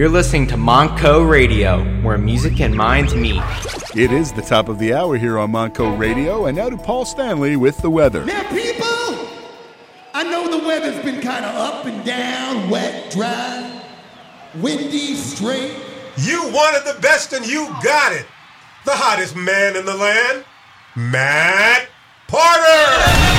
You're listening to Montco Radio, where music and minds meet. It is the top of the hour here on Montco Radio, and now to Paul Stanley with the weather. Now, people, I know the weather's been kind of up and down, wet, dry, windy, straight. You wanted the best and you got it. The hottest man in the land, Matt Porter.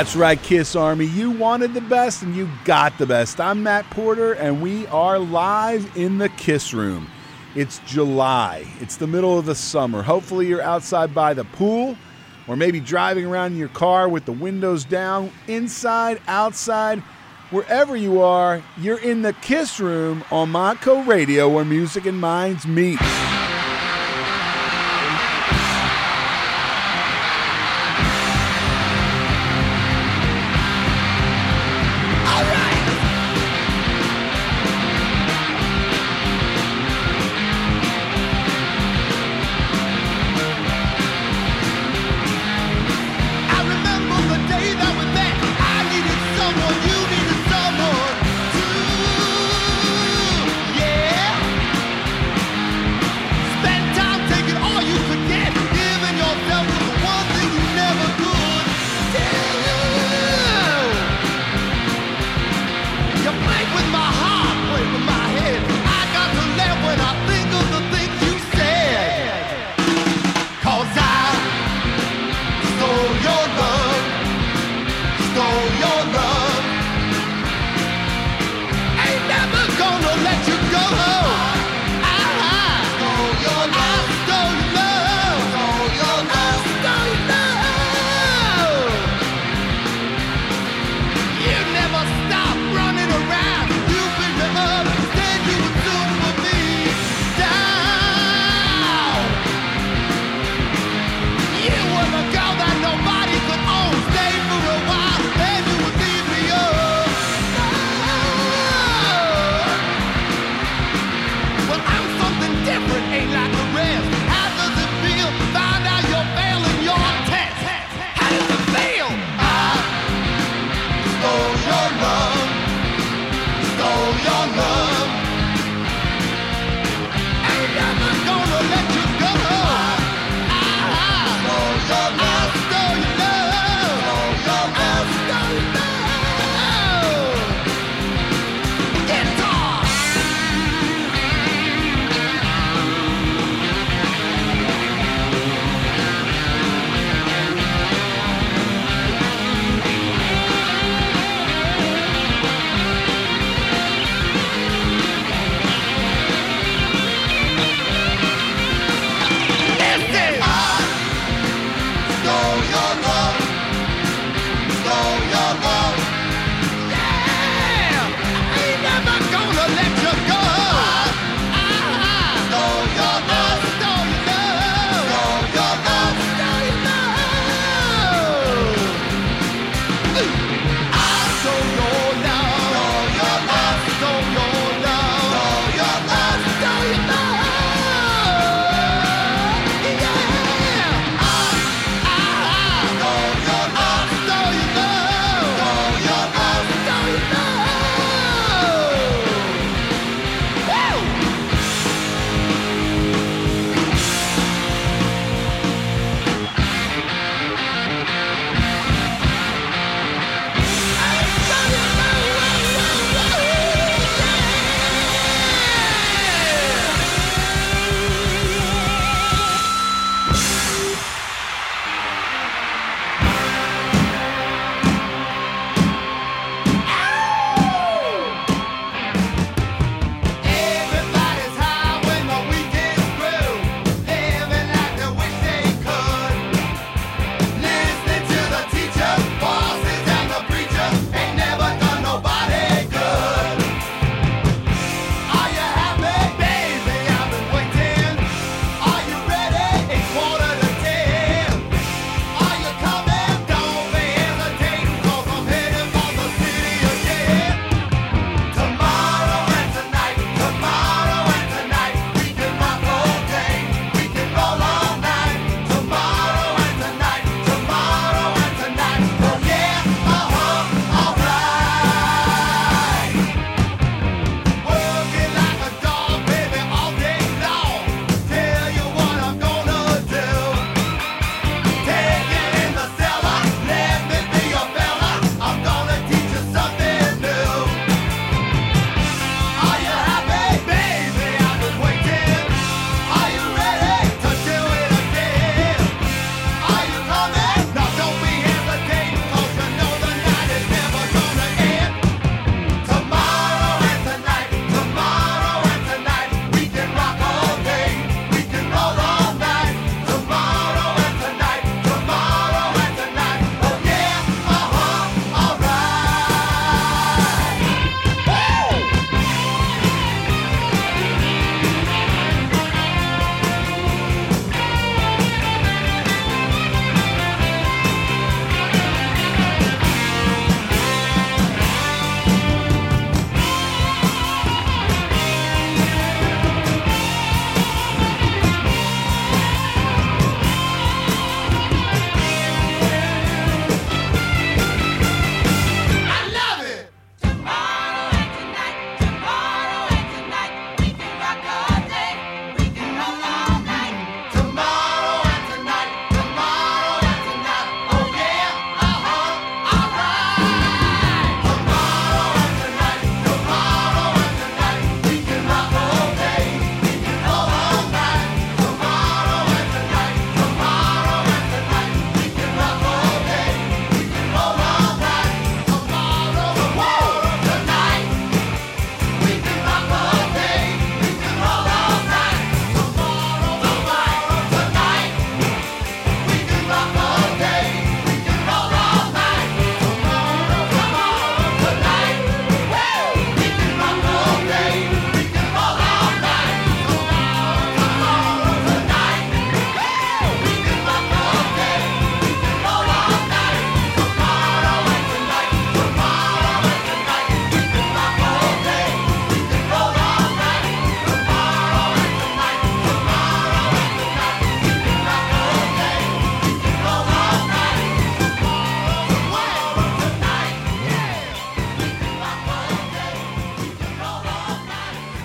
That's right, Kiss Army. You wanted the best and you got the best. I'm Matt Porter, and we are live in the Kiss Room. It's July, it's the middle of the summer. Hopefully, you're outside by the pool or maybe driving around in your car with the windows down, inside, outside. Wherever you are, you're in the Kiss Room on Montco Radio where music and minds meet.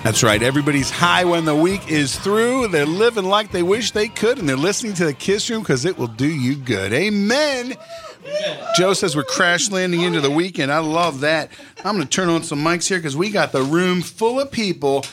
That's right. Everybody's high when the week is through. They're living like they wish they could, and they're listening to the Kiss Room because it will do you good. Amen. Joe says we're crash landing into the weekend. I love that. I'm going to turn on some mics here because we got the room full of people.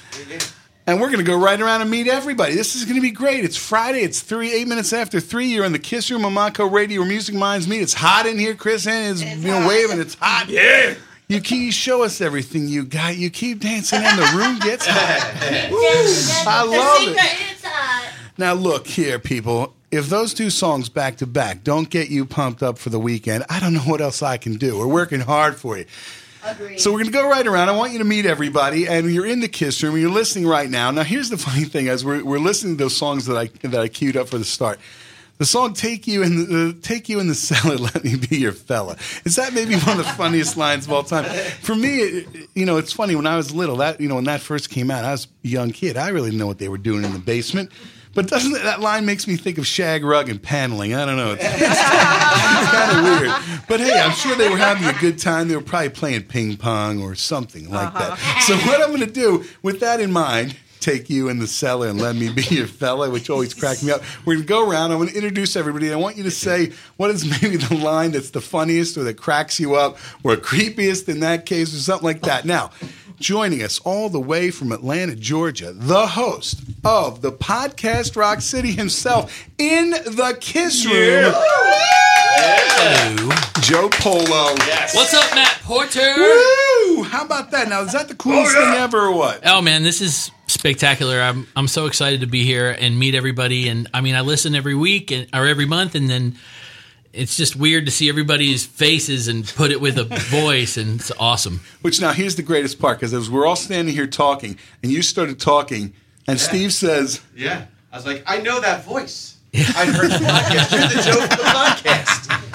And we're going to go right around and meet everybody. This is going to be great. It's Friday. It's three, eight minutes after three. You're in the Kiss Room on Montco Radio where Music Minds meet. It's hot in here. Chris Ann is you know, waving. It's hot. Yeah. You keep show us everything you got. You keep dancing and the room gets hot. Woo, I love it. Now look here, people. If those two songs back to back don't get you pumped up for the weekend, I don't know what else I can do. We're working hard for you. Agreed. So we're going to go right around. I want you to meet everybody, and you're in the Kiss Room. You're listening right now. Now, here's the funny thing: as we're, we're listening to those songs that I that I queued up for the start, the song "Take You in the uh, Take You in the Cellar, Let Me Be Your Fella." Is that maybe one of the funniest lines of all time? For me, it, you know, it's funny. When I was little, that you know, when that first came out, I was a young kid. I really didn't know what they were doing in the basement. But doesn't that line makes me think of shag rug and paneling? I don't know. It's, it's kind of weird. But hey, I'm sure they were having a good time. They were probably playing ping pong or something like that. So what I'm going to do with that in mind. Take you in the cellar and let me be your fella, which always cracks me up. We're gonna go around. I'm gonna introduce everybody. I want you to say what is maybe the line that's the funniest or that cracks you up, or creepiest in that case, or something like that. Now, joining us all the way from Atlanta, Georgia, the host of the podcast Rock City himself in the Kiss Room. Joe Polo. Yes. What's up, Matt Porter? Woo! How about that? Now, is that the coolest oh, thing ever or what? Oh man, this is spectacular. I'm I'm so excited to be here and meet everybody. And I mean, I listen every week and, or every month, and then it's just weird to see everybody's faces and put it with a voice, and it's awesome. Which now here's the greatest part because as we're all standing here talking, and you started talking, and Steve says, Yeah. I was like, I know that voice. I've heard the podcast. You're the Joe from the podcast.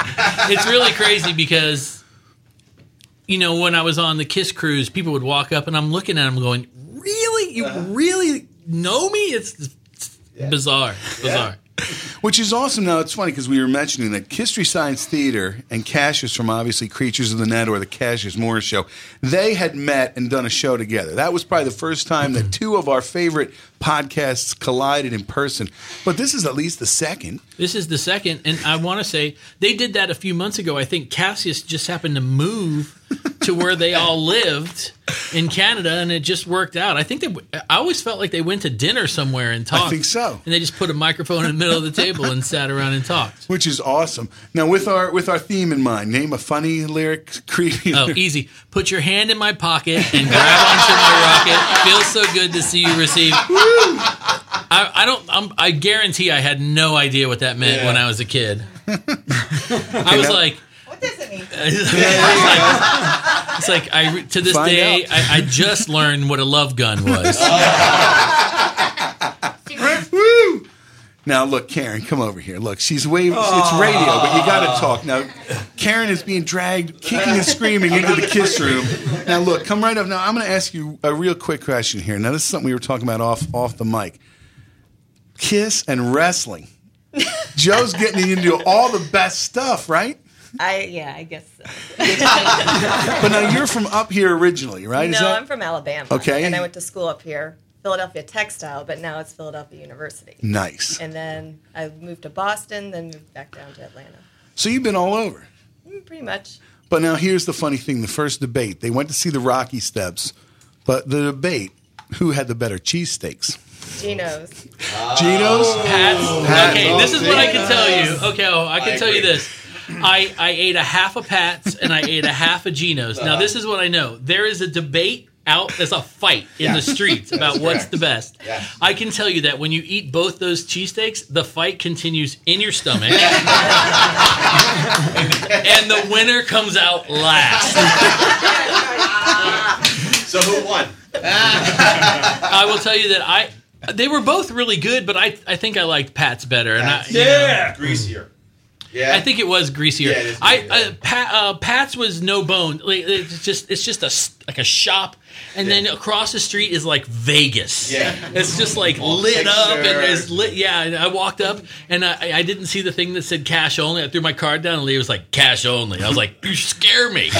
It's really crazy because you know when I was on the Kiss cruise, people would walk up, and I'm looking at them going, "Really? You uh-huh. really know me?" It's, it's bizarre, bizarre. Which is awesome. Now it's funny because we were mentioning that History Science Theater and Cassius from obviously Creatures of the Net or the Cassius Morris Show, they had met and done a show together. That was probably the first time that mm-hmm. two of our favorite podcasts collided in person. But this is at least the second. This is the second, and I want to say they did that a few months ago. I think Cassius just happened to move to where they all lived in Canada, and it just worked out. I think they. I always felt like they went to dinner somewhere and talked. I think so. And they just put a microphone in the middle of the table and sat around and talked. Which is awesome. Now with our with our theme in mind, name a funny lyric, creepy. Oh, lyric. easy. Put your hand in my pocket and grab onto my rocket. Feels so good to see you receive. I, I don't. I'm, I guarantee I had no idea what that meant when I was a kid. I was like. What does it mean? it's like, I to this Find day. I, I just learned what a love gun was. Woo! Now look, Karen, come over here. Look, she's waving. It's radio, but you got to talk now. Karen is being dragged, kicking and screaming into the kiss room. Now look, come right up. Now I'm going to ask you a real quick question here. Now this is something we were talking about off off the mic. Kiss and wrestling. Joe's getting into all the best stuff, right? I yeah, I guess so. But now you're from up here originally, right? No, that- I'm from Alabama. Okay. And I went to school up here, Philadelphia Textile, but now it's Philadelphia University. nice. And then I moved to Boston, then moved back down to Atlanta. So you've been all over. Mm, Pretty much. But now here's the funny thing: the first debate, they went to see the Rocky Steps, but the debate, who had the better cheesesteaks? Geno's. Geno's. Pat's. Okay, this is what I can tell you. Okay, oh, I can I tell you this. I, I ate a half a Pat's and I ate a half a Geno's. Now, this is what I know. There is a debate out, there's a fight in the streets about what's the best. Yes. I can tell you that when you eat both those cheesesteaks, the fight continues in your stomach. and the winner comes out last. So who won? I will tell you that I. They were both really good, but I, I think I liked Pat's better. And I, you know, Greasier. Yeah. I think it was greasier. Yeah, it is I greasier. uh, Pat, uh, Pat's was no bone. Like, it's just it's just a s- like a shop, and then across the street is like Vegas. Yeah. it's just like All lit up and picture. it's lit. Yeah, and I walked up and I, I didn't see the thing that said cash only. I threw my card down and Lee was like cash only. I was like, you scare me.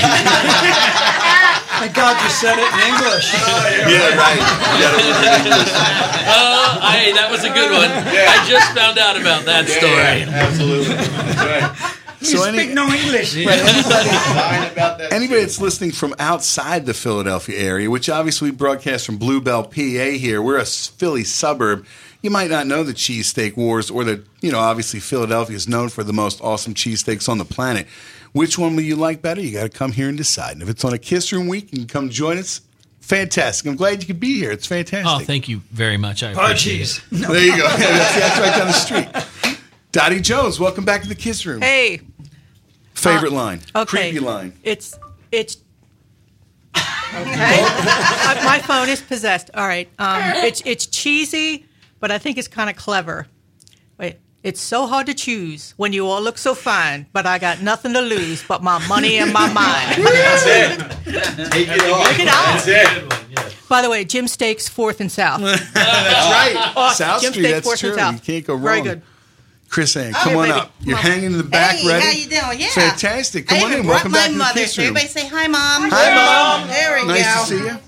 Thank God you said it in English. Oh, yeah, right. You gotta. Oh, hey, that was a good one. I just found out about that story. absolutely. Right. So any- Speak no English. Fine about. Anybody that's listening from outside the Philadelphia area, which obviously we broadcast from Bluebell, PA here, we're a Philly suburb. You might not know the cheesesteak wars or that, you know, obviously Philadelphia is known for the most awesome cheesesteaks on the planet. Which one will you like better? You got to come here and decide. And if it's on a Kiss Room week, you can come join us. Fantastic. I'm glad you could be here. It's fantastic. Oh, thank you very much. I appreciate it. Apologies. There you go. that's, that's right down the street. Dottie Jones, welcome back to the Kiss Room. Hey, Favorite line. okay. Creepy line. It's it's okay. Uh, my phone is possessed. All right. Um, it's it's cheesy, but I think it's kind of clever. Wait. It's so hard to choose when you all look so fine, but I got nothing to lose but my money and my mind. That's it. Take it off. Take it out. That's it. By the way, Jim Steaks, Fourth and South. That's right. Oh, South Jim Street, Steaks, that's Fourth true. and South. You can't go wrong. Very good. Chris Ann, Oh, come on up. You're Come on. hanging in the back, hey, ready? how you doing? Yeah. Fantastic. Come I on in. Welcome my back to the mother. Kiss Room. Everybody say hi, mom. Hi, Mom. There we Nice go. to see you.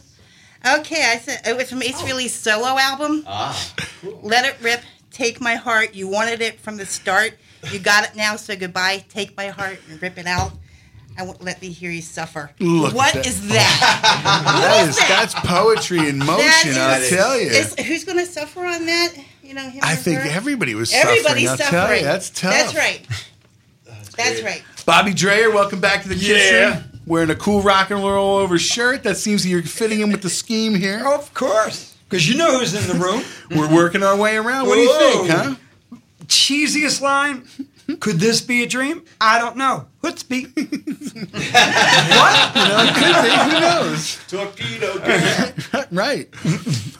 Okay, I said it was from Ace Frehley's solo album. Ah. Let it rip. Take my heart. You wanted it from the start. You got it now. So goodbye. Take my heart and rip it out. I won't let me hear you suffer. Look What at that. is that? That What is that? that's poetry in motion. That I'll tell you. is- who's going to suffer on that? You know, him I or think her? everybody was Everybody's suffering. I'll tell suffering. you, that's tough. That's right. That's right. Bobby Dreyer, welcome back to the kitchen. Yeah. Wearing a cool rock and roll over shirt. That seems you're fitting in with the scheme here. Of course. Because you know who's in the room. We're working our way around. What do you think, huh? Cheesiest line. Could this be a dream? I don't know. Hutzpy. You know, it could be. Who knows? Torpedo. right.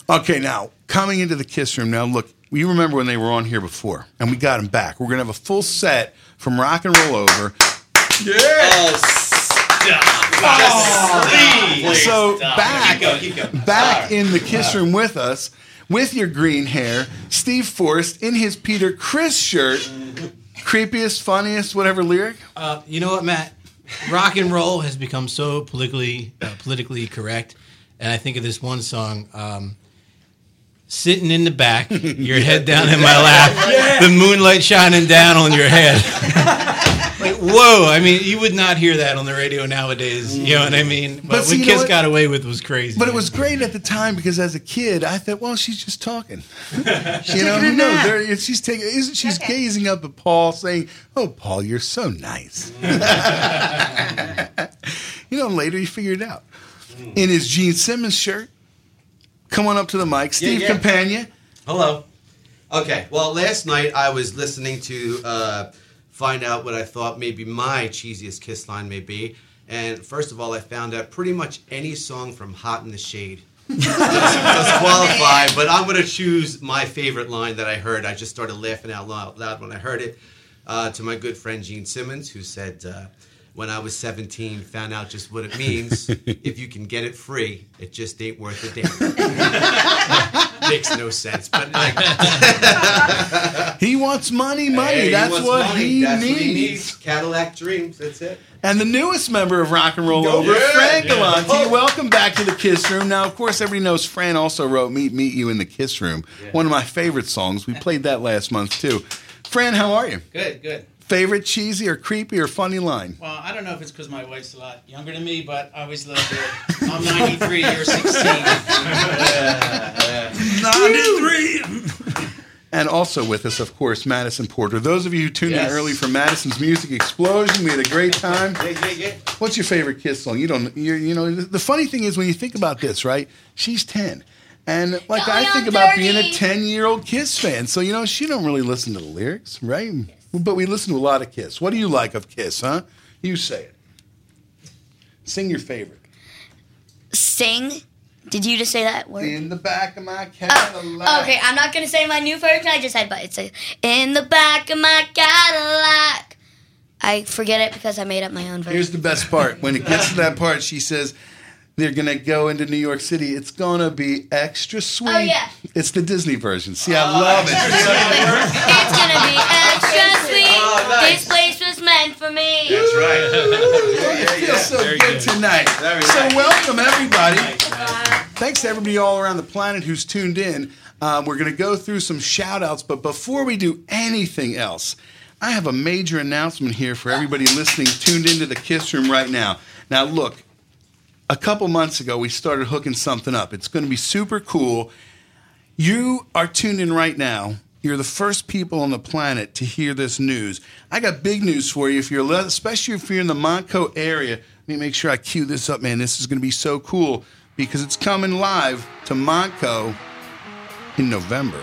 Okay, now coming into the Kiss Room. Now, look, you remember when they were on here before, and we got them back. We're gonna have a full set from Rock and Roll Over. Yes. Oh, so back, Keep going, keep going. back in the Kiss Room with us, with your green hair, Steve Forrest in his Peter Criss shirt. Creepiest, funniest, whatever lyric. Uh, you know what, Matt? Rock and roll has become so politically uh, politically correct, and I think of this one song. Um, Sitting in the back, your head down in my lap, the moonlight shining down on your head. like, whoa! I mean, you would not hear that on the radio nowadays. You know what I mean? But, But see, what you know Kiss what? got away with was crazy. But it was great at the time because as a kid, I thought, well, she's just talking. you know, who knows? She's taking, isn't she's gazing up at Paul, saying, "Oh, Paul, you're so nice." you know, later you figure it out. In his Gene Simmons shirt, come on up to the mic, Steve yeah. Campagna. Hello. Okay. Well, last night I was listening to uh, find out what I thought maybe my cheesiest kiss line may be, and first of all, I found out pretty much any song from Hot in the Shade does, qualify. But I'm going to choose my favorite line that I heard. I just started laughing out loud, loud when I heard it. Uh, to my good friend Gene Simmons, who said. Uh, when I was 17, found out just what it means. if you can get it free, it just ain't worth a damn. Makes no sense, but like, He wants money, money. Hey, he That's, wants what, money. He That's needs. what he needs. Cadillac Dreams. That's it. And the newest member of Rock and Roll Go Over, yeah, Fran yeah. Galante. Oh. Welcome back to the Kiss Room. Now, of course, everybody knows Fran also wrote "Meet Meet You in the Kiss Room," one of my favorite songs. We played that last month too. Fran, how are you? good, good. Favorite cheesy or creepy or funny line? Well, I don't know if it's because my wife's a lot younger than me, but I always loved it. I'm 93, you're 16. 93. And also with us, of course, Madison Porter. Those of you who tuned Yes. in early for Madison's Music Explosion, we had a great time. Yeah, yeah, yeah. What's your favorite Kiss song? You don't. You're, you know, the funny thing is when you think about this, right? She's ten, and like oh, I think about being a ten-year-old Kiss fan. So you know, she don't really listen to the lyrics, right? But we listen to a lot of Kiss. What do you like of Kiss, huh? You say it. Sing your favorite. Sing. Did you just say that word? In the back of my oh, Cadillac. Okay, I'm not gonna say my new favorite. I just said, but it's a, in the back of my Cadillac. I forget it because I made up my own version. Here's the best part. When it gets to that part, she says. They're gonna go into New York City. It's gonna be extra oh, sweet. Oh, yeah. It's the Disney version. See, I love it. it's gonna be extra sweet. Oh. This place was meant for me. That's right. yeah, feel so good, tonight. so welcome everybody. Thanks to everybody all around the planet who's tuned in. Um, we're going to go through some shout outs, but before we do anything else, I have a major announcement here for everybody listening, tuned into the Kiss Room right now. Now, look, a couple months ago, we started hooking something up. It's going to be super cool. You are tuned in right now. You're the first people on the planet to hear this news. I got big news for you. If you're, especially if you're in the Montco area, let me make sure I cue this up, man. This is going to be so cool because it's coming live to Montco in November.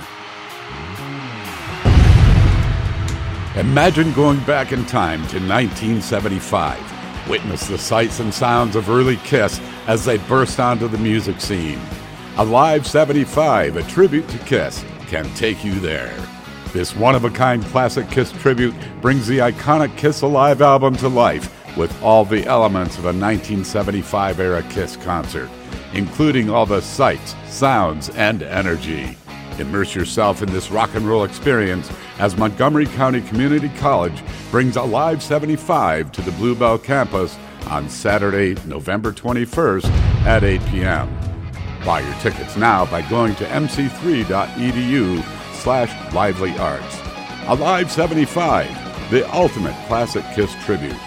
Imagine going back in time to 1975. Witness the sights and sounds of early Kiss as they burst onto the music scene. A Live 75, a tribute to Kiss, can take you there. This one of a kind classic Kiss tribute brings the iconic Kiss Alive album to life with all the elements of a 1975 era Kiss concert, including all the sights, sounds, and energy. Immerse yourself in this rock and roll experience as Montgomery County Community College brings Alive 75 to the Bluebell campus on Saturday, November 21st at 8 p.m. Buy your tickets now by going to mc3.edu slash lively arts. Alive 75, the ultimate classic Kiss tribute.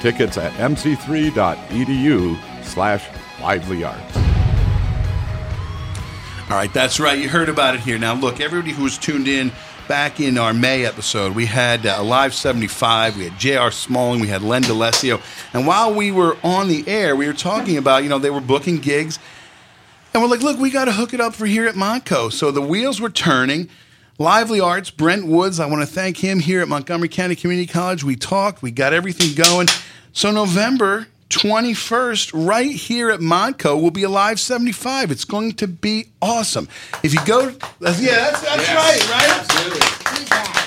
Tickets at mc3.edu slash lively arts. All right, that's right. You heard about it here. Now, look, everybody who was tuned in back in our May episode, we had uh, Alive 75, we had J.R. Smalling, we had Len DeLessio. And while we were on the air, we were talking about, you know, they were booking gigs. And we're like, look, we got to hook it up for here at Montco. So the wheels were turning. Lively Arts, Brent Woods, I want to thank him here at Montgomery County Community College. We talked, we got everything going. So November 21st, right here at Montco, will be Alive 75. It's going to be awesome. If you go, yeah, that's, that's right, right?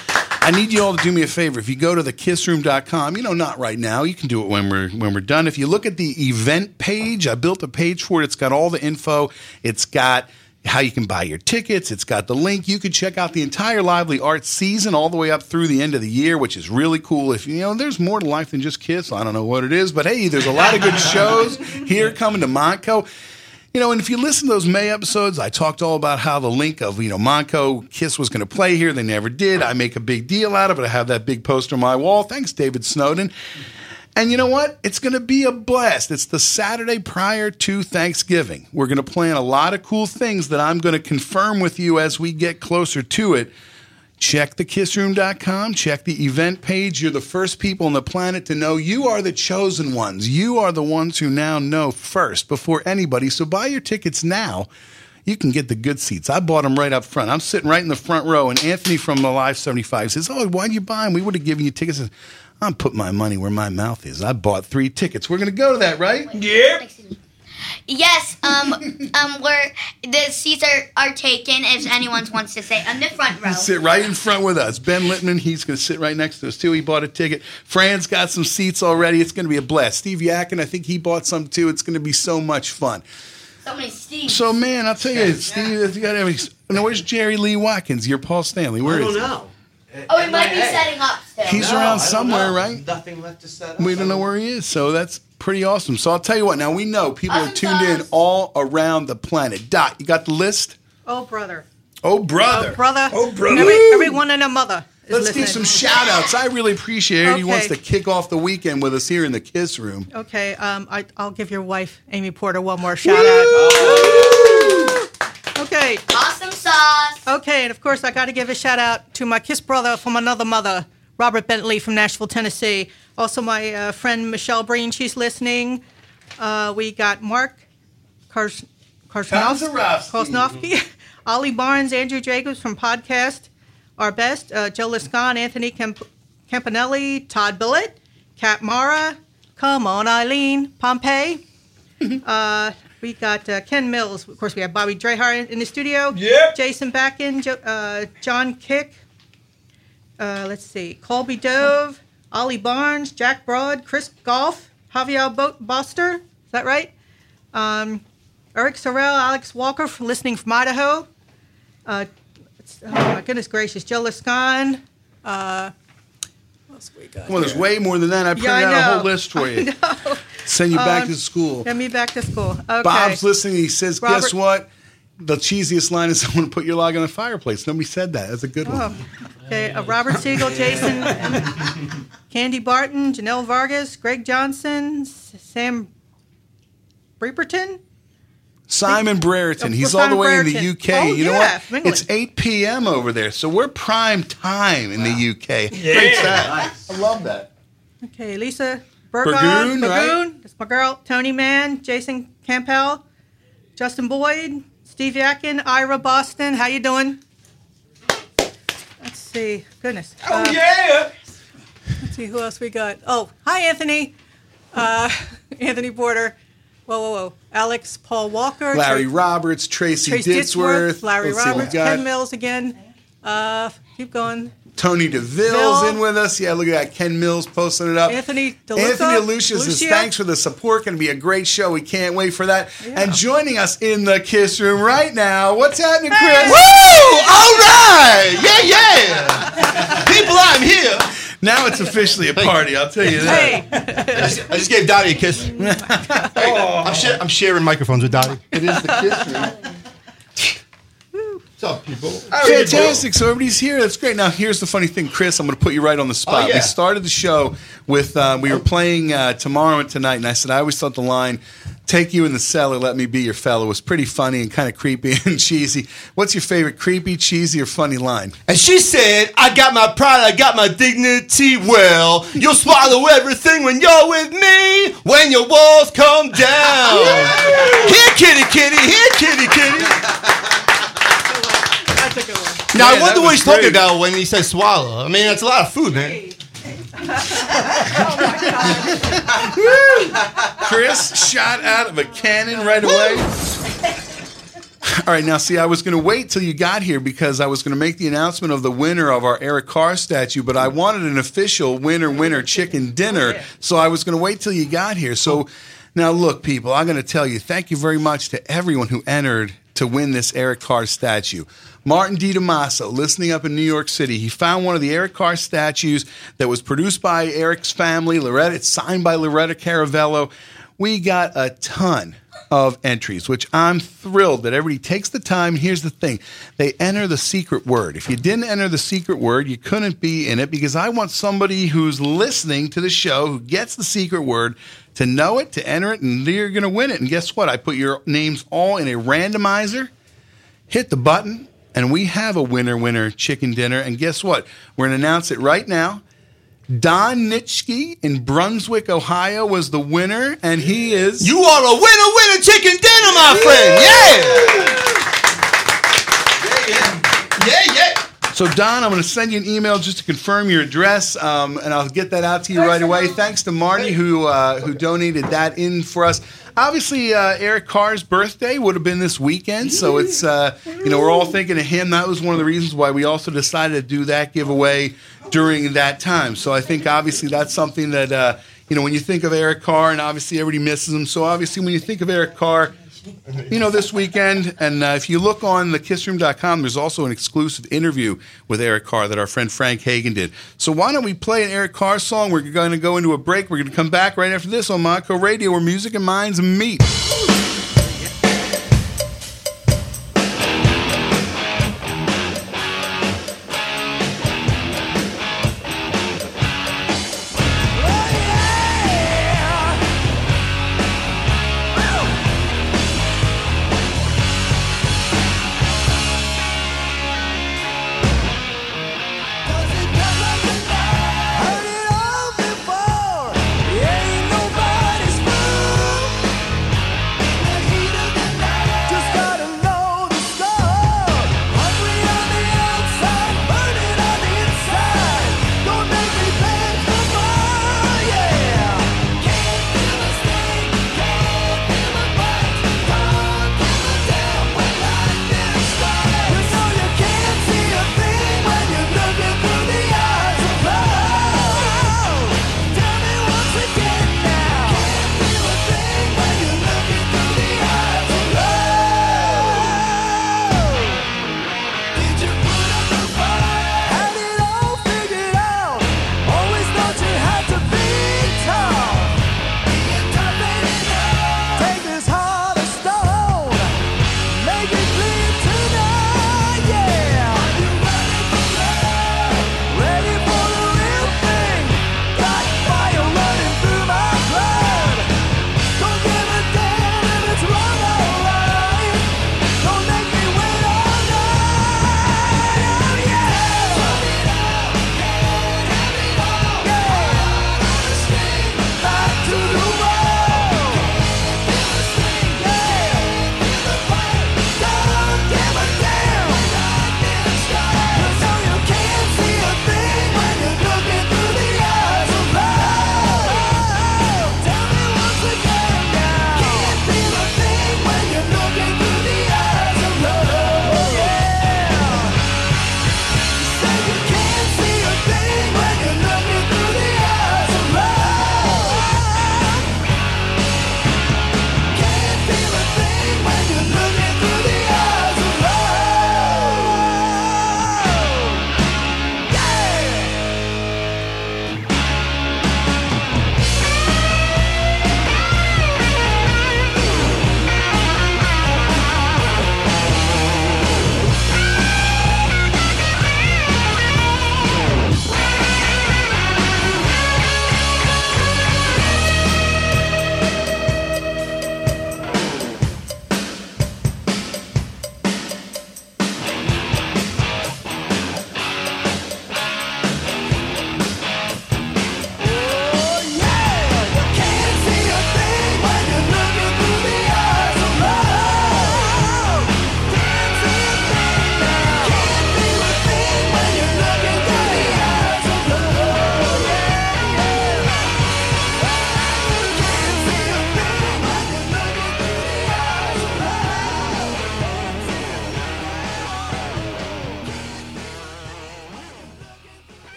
I need you all to do me a favor. If you go to thekissroom.com, you know, not right now. You can do it when we're when we're done. If you look at the event page, I built a page for it. It's got all the info. It's got how you can buy your tickets. It's got the link. You can check out the entire Lively Arts season all the way up through the end of the year, which is really cool. If you know, there's more to life than just Kiss. I don't know what it is, but hey, there's a lot of good shows here coming to Montco. You know, and if you listen to those May episodes, I talked all about how the link of, you know, Montco Kiss was going to play here. They never did. I make a big deal out of it. I have that big poster on my wall. Thanks, David Snowden. And you know what? It's going to be a blast. It's the Saturday prior to Thanksgiving. We're going to plan a lot of cool things that I'm going to confirm with you as we get closer to it. Check thekissroom.com, check the event page. You're the first people on the planet to know you are the chosen ones. You are the ones who now know first before anybody. So buy your tickets now. You can get the good seats. I bought them right up front. I'm sitting right in the front row, and Anthony from the Live 75 says, Oh, why'd you buy them? We would have given you tickets. I'm putting my money where my mouth is. I bought three tickets. We're going to go to that, right? Yep. Yes, um, um, where the seats are, are taken if anyone wants to sit on the front row. Sit right in front with us. Ben Littman, he's going to sit right next to us too. He bought a ticket. Fran's got some seats already. It's going to be a blast. Steve Yakin, I think he bought some too. It's going to be so much fun. So many Steves. So, man, I'll tell you, Steve, you got every. Now, where's Jerry Lee Watkins? You're Paul Stanley. Where I don't he? Know. Oh, he might be setting up still. He's No, around somewhere, right? Nothing left to set up. We don't know where he is, so that's pretty awesome. So I'll tell you what. Now we know people are tuned in all around the planet. Dot, you got the list? Oh, brother. Oh, brother. Oh, brother. Oh, brother. Every, everyone and a mother. Let's give listening. some shout outs. I really appreciate it. He wants to kick off the weekend with us here in the Kiss Room. Okay, um, I, I'll give your wife, Amy Porter, one more shout out. Okay. Awesome sauce. Okay, and of course, I got to give a shout out to my Kiss brother from another mother, Robert Bentley from Nashville, Tennessee. Also, my uh, friend Michelle Breen, she's listening. Uh, we got Mark Kars- Karsnowski, Karsnowski, Ollie Barnes, Andrew Jacobs from Podcast, Our Best, uh, Joe Liscon, Anthony Camp- Campanelli, Todd Billett, Kat Mara, Come on, Eileen, Pompey. uh, we got uh, Ken Mills. Of course, we have Bobby Drehar in the studio. Yep. Jason Backen, jo- uh, John Kick. Uh, let's see. Colby Dove, Ollie Barnes, Jack Broad, Chris Golf, Javier Bo- Boster. Is that right? Um, Eric Sorrell, Alex Walker, from listening from Idaho. Uh, it's- oh my goodness gracious, Joe Lascon. Uh, Come on, there's way more than that. I printed Yeah, I out a whole list for you. I know. Send you back Um, to school. Send me back to school. Okay. Bob's listening. He says, "Guess what? The cheesiest line is, I want to put your log on the fireplace.' Nobody said that. That's a good one. Oh, okay. Uh, Robert Siegel, Jason, Candy Barton, Janelle Vargas, Greg Johnson, Sam Breperton. Simon Brereton. Oh, He's all the Simon way in the UK. Oh, you know yeah, what? England. It's 8 p.m. over there, so we're prime time in the UK. Great nice. I love that. Okay, Lisa Burgon, Burgoon, right? Burgoon. That's my girl. Tony Mann, Jason Campbell, Justin Boyd, Steve Yakin, Ira Boston. How you doing? Let's see. Goodness. Oh, Uh, yeah. Let's see who else we got. Oh, hi, Anthony. Uh, Anthony Porter. Whoa, whoa, whoa. Alex Paul Walker. Larry Trace- Roberts, Tracy Trace Ditzworth, Larry Let's Roberts, Ken Mills again. Uh, keep going. Tony DeVille's Bill. in with us. Yeah, look at that. Ken Mills posting it up. Anthony DeLuca. Anthony Lucia says, thanks for the support. Going to be a great show. We can't wait for that. And joining us in the Kiss Room right now, what's happening, Chris? Woo! All right! Yeah, yeah! People, I'm here. Now it's officially a party, I'll tell you that. I, just, I just gave Dottie a kiss. Hey, I'm, share, I'm sharing microphones with Dottie. It is the kiss room. What's up, people? Fantastic. So everybody's here. That's great. Now, here's the funny thing, Chris. I'm going to put you right on the spot. Oh, yeah. We started the show with, uh, we were playing uh, tomorrow and tonight, and I said, I always thought the line, take you in the cellar, let me be your fellow, was pretty funny and kind of creepy and cheesy. What's your favorite creepy, cheesy, or funny line? And she said, I got my pride, I got my dignity. Well, you'll swallow everything when you're with me, when your walls come down. Here, kitty, kitty, here, kitty, kitty. That's one. Now, Yeah, I wonder what was he's talking about when he says swallow. I mean, that's a lot of food, man. Chris shot out of a cannon right away. All right, now see, I was going to wait till you got here because I was going to make the announcement of the winner of our Eric Carr statue, but I wanted an official winner winner chicken dinner, so I was going to wait till you got here. So now, look, people, I'm going to tell you, thank you very much to everyone who entered to win this Eric Carr statue. Martin DiDamaso, listening up in New York City, he found one of the Eric Carr statues that was produced by Eric's family, Loretta. It's signed by Loretta Caravello. We got a ton of entries, which I'm thrilled that everybody takes the time. Here's the thing they enter the secret word. If you didn't enter the secret word, you couldn't be in it because I want somebody who's listening to the show who gets the secret word to know it, to enter it, and you're going to win it. And guess what? I put your names all in a randomizer, hit the button, and we have a winner winner chicken dinner. And guess what? We're going to announce it right now. Don Nitschke in Brunswick, Ohio was the winner, and he is. You are a winner, winner chicken dinner, my friend. Yeah. Yeah, yeah. Yeah! So, Don, I'm going to send you an email just to confirm your address, um, and I'll get that out to you right away. Thanks to Marty who uh, who donated that in for us. Obviously, uh, Eric Carr's birthday would have been this weekend, so it's uh, you know we're all thinking of him. That was one of the reasons why we also decided to do that giveaway during that time. So I think obviously that's something that uh, you know when you think of Eric Carr, and obviously everybody misses him. So obviously when you think of Eric Carr, you know, this weekend. And uh, if you look on thekissroom.com, there's also an exclusive interview with Eric Carr that our friend Frank Hagen did. So why don't we play an Eric Carr song? We're going to go into a break. We're going to come back right after this on Montco Radio, where music and minds meet.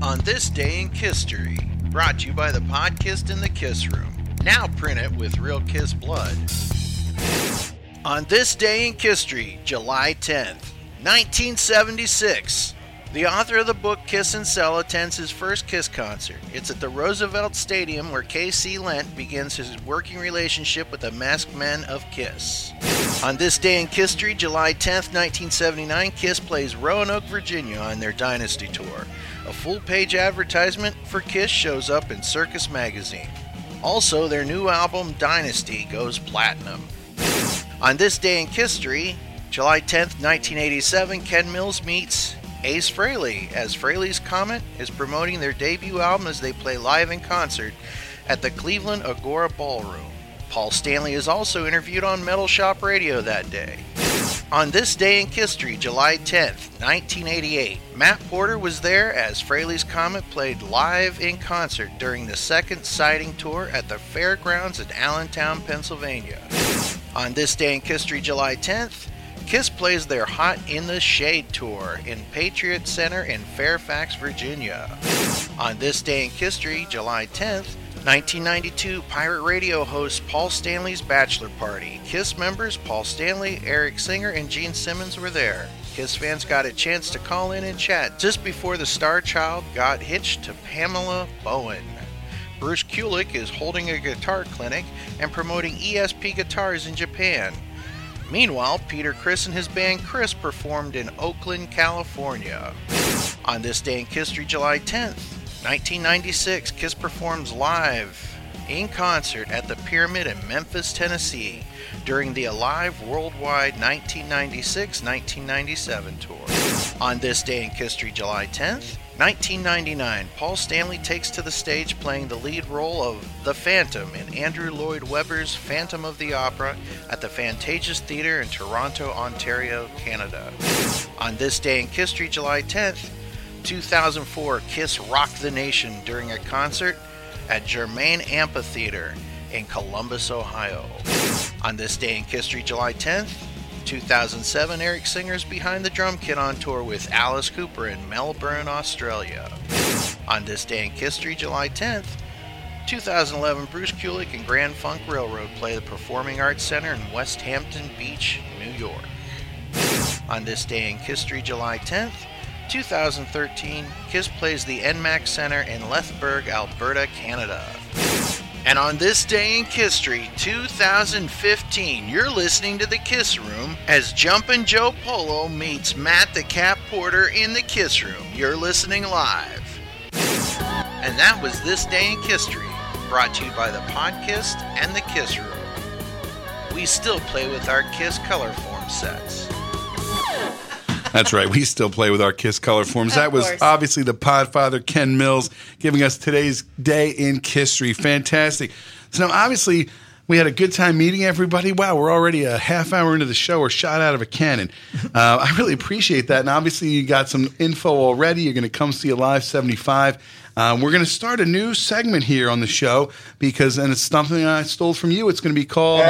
On this day in history, brought to you by the Podkist in the Kiss Room. Now print it with real Kiss blood. On this day in history, July 10th, 1976, the author of the book Kiss and Sell attends his first Kiss concert. It's at the Roosevelt Stadium where K.C. Lendt begins his working relationship with the masked men of Kiss. On this day in history, July 10th, 1979, Kiss plays Roanoke, Virginia on their Dynasty Tour. A full page advertisement for Kiss shows up in Circus Magazine. Also, their new album Dynasty goes platinum. On this day in history, July 10th, 1987, Ken Mills meets Ace Frehley as Frehley's Comet is promoting their debut album as they play live in concert at the Cleveland Agora Ballroom. Paul Stanley is also interviewed on Metal Shop Radio that day. On this day in history, July 10th, 1988, Matt Porter was there as Frehley's Comet played live in concert during the second sighting tour at the fairgrounds in Allentown, Pennsylvania. On this day in history, July 10th, Kiss plays their Hot in the Shade tour in Patriot Center in Fairfax, Virginia. On this day in history, July 10th, 1992, Pirate Radio hosts Paul Stanley's Bachelor Party. Kiss members Paul Stanley, Eric Singer, and Gene Simmons were there. Kiss fans got a chance to call in and chat just before the Star Child got hitched to Pamela Bowen. Bruce Kulick is holding a guitar clinic and promoting ESP guitars in Japan. Meanwhile, Peter Criss and his band Criss performed in Oakland, California. On this day in history, July 10th, 1996, Kiss performs live in concert at the Pyramid in Memphis, Tennessee during the Alive Worldwide 1996-1997 tour. On this day in history, July 10th, 1999, Paul Stanley takes to the stage playing the lead role of the Phantom in Andrew Lloyd Webber's Phantom of the Opera at the Pantages Theatre in Toronto, Ontario, Canada. On this day in history, July 10th, 2004, Kiss rocked the nation during a concert at Germain Amphitheater in Columbus, Ohio. On this day in history, July 10th, 2007, Eric Singer's behind the drum kit on tour with Alice Cooper in Melbourne, Australia. On this day in history, July 10th, 2011, Bruce Kulick and Grand Funk Railroad play the Performing Arts Center in West Hampton Beach, New York. On this day in history, July 10th, 2013, Kiss plays the ENMAX Center in Lethbridge, Alberta, Canada. And on this day in history, 2015, you're listening to the Kiss Room as Jumpin' Joe Polo meets Matt the Cat Porter in the Kiss Room. You're listening live. And that was This Day in History, brought to you by the Podkist and the Kiss Room. We still play with our Kiss color form sets. That's right. We still play with our Kiss color forms. Of that was course. obviously the Podfather Ken Mills giving us today's day in history. Fantastic. So now, obviously, we had a good time meeting everybody. Wow, we're already a half hour into the show. We're shot out of a cannon. Uh, I really appreciate that. And obviously, you got some info already. You're going to come see Alive 75. Um, we're going to start a new segment here on the show because, and it's something I stole from you. It's going to be called.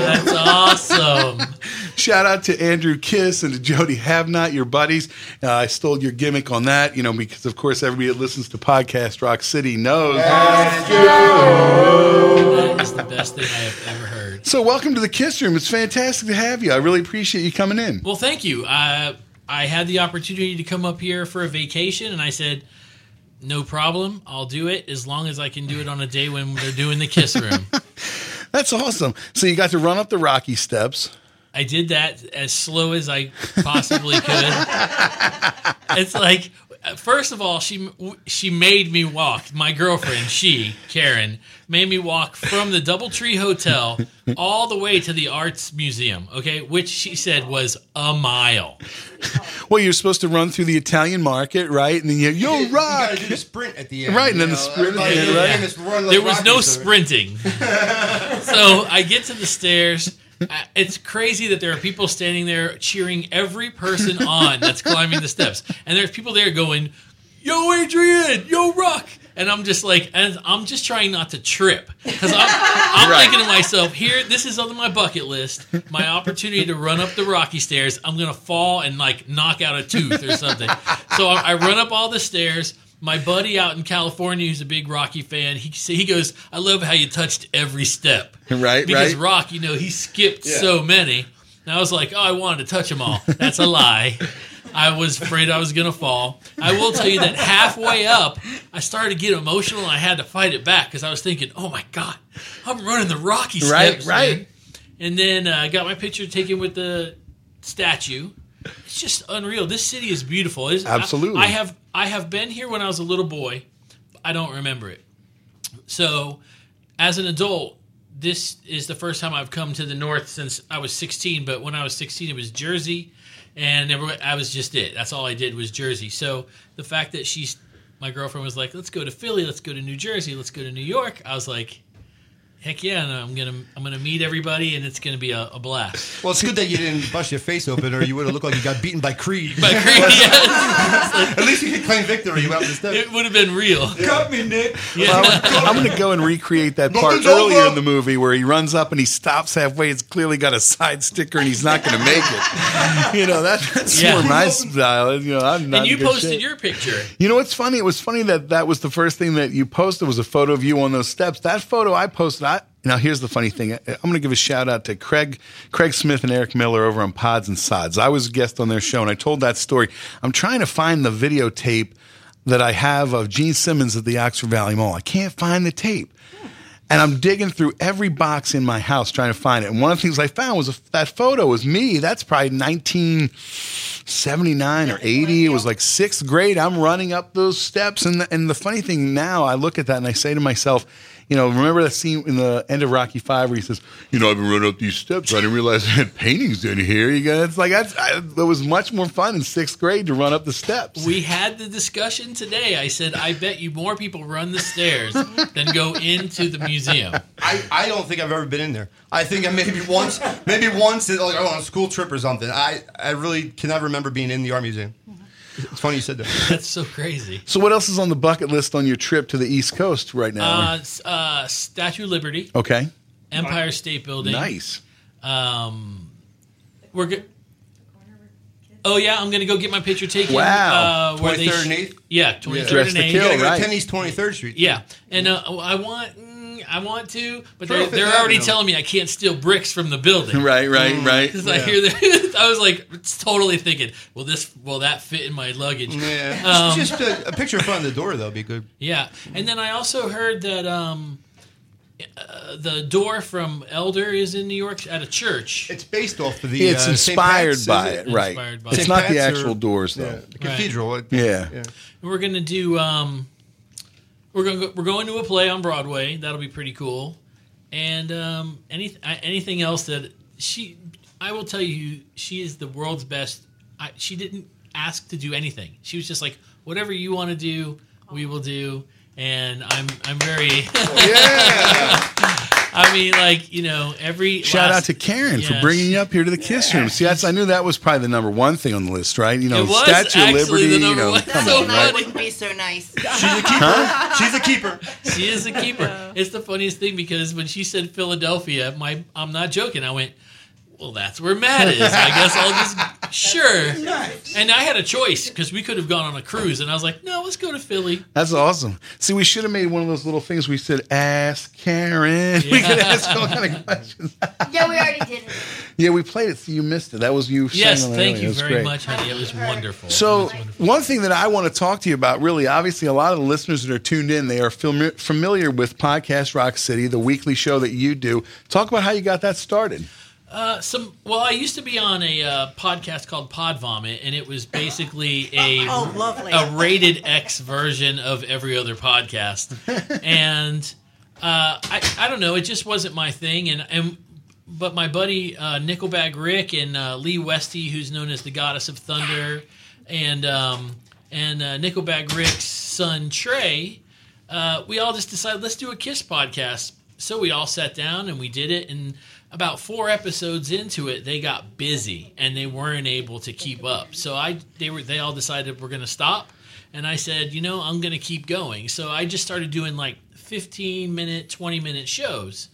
that's awesome. Shout out to Andrew Kiss and to Jody Havnot, your buddies. Uh, I stole your gimmick on that, you know, because of course everybody that listens to Podcast Rock City knows. That is the best thing I have ever heard. So, welcome to the Kiss Room. It's fantastic to have you. I really appreciate you coming in. Well, thank you. Uh, I had the opportunity to come up here for a vacation, and I said, "No problem, I'll do it as long as I can do it on a day when they're doing the kiss room." That's awesome. So, you got to run up the Rocky Steps. I did that as slow as I possibly could. it's like, first of all, she she made me walk. My girlfriend, she Karen, made me walk from the DoubleTree Hotel all the way to the Arts Museum. Okay, which she said was a mile. Well, you're supposed to run through the Italian market, right? And then you, yo, You rock. gotta do the sprint at the end. Right, and then you the sprint at the end, right? famous run like there was no sprinting. so I get to the stairs. Uh, It's crazy that there are people standing there cheering every person on that's climbing the steps, and there's people there going, "Yo, Adrian! Yo, Rock!" and I'm just like, and I'm just trying not to trip because I'm, I'm Right. thinking to myself, here, this is on my bucket list, my opportunity to run up the rocky stairs. I'm gonna fall and like knock out a tooth or something. So I, I run up all the stairs. My buddy out in California, who's a big Rocky fan, he he goes, "I love how you touched every step." Right, because right. Rock, you know, he skipped Yeah. so many. And I was like, "Oh, I wanted to touch them all." That's a lie. I was afraid I was going to fall. I will tell you that halfway up, I started to get emotional and I had to fight it back because I was thinking, oh my God, I'm running the Rocky steps. right. man." And then uh, I got my picture taken with the statue. It's just unreal. This city is beautiful. It's- I- Absolutely. I, have I have been here when I was a little boy. I don't remember it. So, as an adult, this is the first time I've come to the north since I was 16. But when I was 16, it was Jersey, and I was just it. That's all I did was Jersey. So the fact that she's my girlfriend was like, "Let's go to Philly. Let's go to New Jersey. Let's go to New York." I was like, "Heck yeah!" And I'm gonna I'm gonna meet everybody, and it's gonna be a, a blast. Well, it's good that you didn't bust your face open, or you would have looked like you got beaten by Creed. By Creed, At least you could claim victory. You went up the steps. It would have been real. Cut me, Mick. Well, I'm, I'm going to go and recreate that part Nothing's earlier over. in the movie where he runs up and he stops halfway. It's clearly got a side sticker and he's not going to make it. You know, that, that's Yeah. more my style. You know, I'm not And you posted shape. your picture. You know what's funny? It was funny that that was the first thing that you posted was a photo of you on those steps. That photo I posted. I now here's the funny thing. I'm going to give a shout out to Craig Craig Smith and Eric Miller over on Pods and Sods. I was a guest on their show and I told that story. I'm trying to find the videotape that I have of Gene Simmons at the Oxford Valley Mall. I can't find the tape. And I'm digging through every box in my house trying to find it. And one of the things I found was a, that photo was me. That's probably 1979 or 80. It was like sixth grade. I'm running up those steps. And the, and the funny thing now, I look at that and I say to myself, you know, remember that scene in the end of Rocky Five where he says, "You know, I've been running up these steps. I didn't realize I had paintings in here." You go, it's like that's I, it was much more fun in sixth grade to run up the steps. We had the discussion today. I said, I bet you more people run the stairs than go into the museum. I, I don't think I've ever been in there. I think I maybe once, maybe once, like oh, on a school trip or something. I, I really cannot remember being in the art museum. It's funny you said that. That's so crazy. So, what else is on the bucket list on your trip to the East Coast right now? Uh, uh, Statue of Liberty, okay, Empire State Building. nice. Um, we're good. Oh yeah, I'm gonna go get my picture taken. Wow. uh, where they 23rd and 8th? Yeah, 23rd Dress and 8th. kill, You gotta go right. to 10 East 23rd Street. Yeah, and uh, I want, mm, I want to, but they're, they're already in. telling me I can't steal bricks from the building. Right, right, right. Because I hear that, I was like totally thinking, will this, will that fit in my luggage? Yeah. Um, Just a, a picture in front of the door, though, would be good. Yeah, and then I also heard that um, uh, the door from Elder is in New York at a church. It's based off of the. it's uh, inspired Pat's, by is it, right? By it's it. not St. the actual or- doors, though. Yeah, the cathedral. It- Yeah. yeah. We're gonna do. Um, we're gonna go, we're going to a play on Broadway. That'll be pretty cool. And um, any anything else that she, I will tell you, she is the world's best. I, she didn't ask to do anything. She was just like, whatever you want to do, we will do. And I'm I'm very. I mean, like you know, every Shout last- out to Karen for bringing you up here to the Kiss Room. See, that's, I knew that was probably the number one thing on the list, right? You know, It was Statue of Liberty. the You number know, one. come So on, funny. right? Wouldn't be so nice. She's a keeper. She's a keeper. She is a keeper. It's the funniest thing because when she said Philadelphia, my I'm not joking. I went, well, that's where Matt is. I guess I'll just sure. Nice. And I had a choice because we could have gone on a cruise, and I was like, no, let's go to Philly. That's awesome. See, we should have made one of those little things. We said, "Ask Karen." We could ask all kind of questions. Yeah, we already did it. Yeah, we played it. So you missed it. That was you. Yes, thank earlier. You very great. much, honey. It was wonderful. So, one thing that I want to talk to you about, really, obviously, a lot of the listeners that are tuned in, they are fami- familiar with Podcast Rock City, the weekly show that you do. Talk about how you got that started. Uh, some well, I used to be on a uh, podcast called Pod Vomit, and it was basically a Oh, lovely. a rated X version of every other podcast, and uh, I I don't know, it just wasn't my thing, and and but my buddy uh, Nickelback Rick and uh, Lee Westy, who's known as the Goddess of Thunder, and um, and uh, Nickelback Rick's son Trey, uh, we all just decided let's do a Kiss podcast. So we all sat down and we did it, and about four episodes into it, they got busy and they weren't able to keep up. So I they were they all decided we're going to stop. and I said, you know, I'm going to keep going. So I just started doing like 15 minute, 20 minute shows,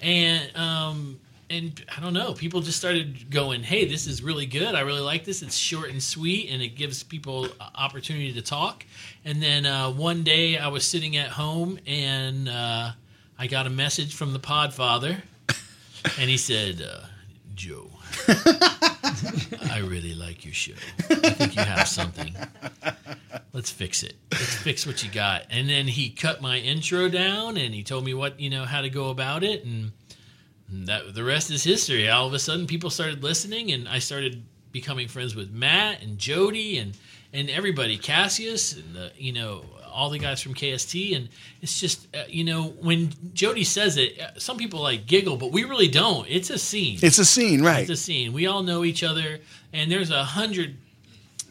and um, and I don't know, people just started going, hey, this is really good. I really like this. It's short and sweet, and it gives people opportunity to talk. And then uh, one day I was sitting at home, and uh, I got a message from the Podfather, and he said, uh, Joe. I really like your show. I think you have something. Let's fix it. Let's fix what you got. And then he cut my intro down and he told me what, you know, how to go about it and that the rest is history. All of a sudden people started listening and I started becoming friends with Matt and Jody and and everybody, Cassius and the, you know, all the guys from KST and it's just uh, you know when Jody says it uh, some people like giggle but we really don't it's a scene It's a scene, right. it's a scene. We all know each other, and there's a hundred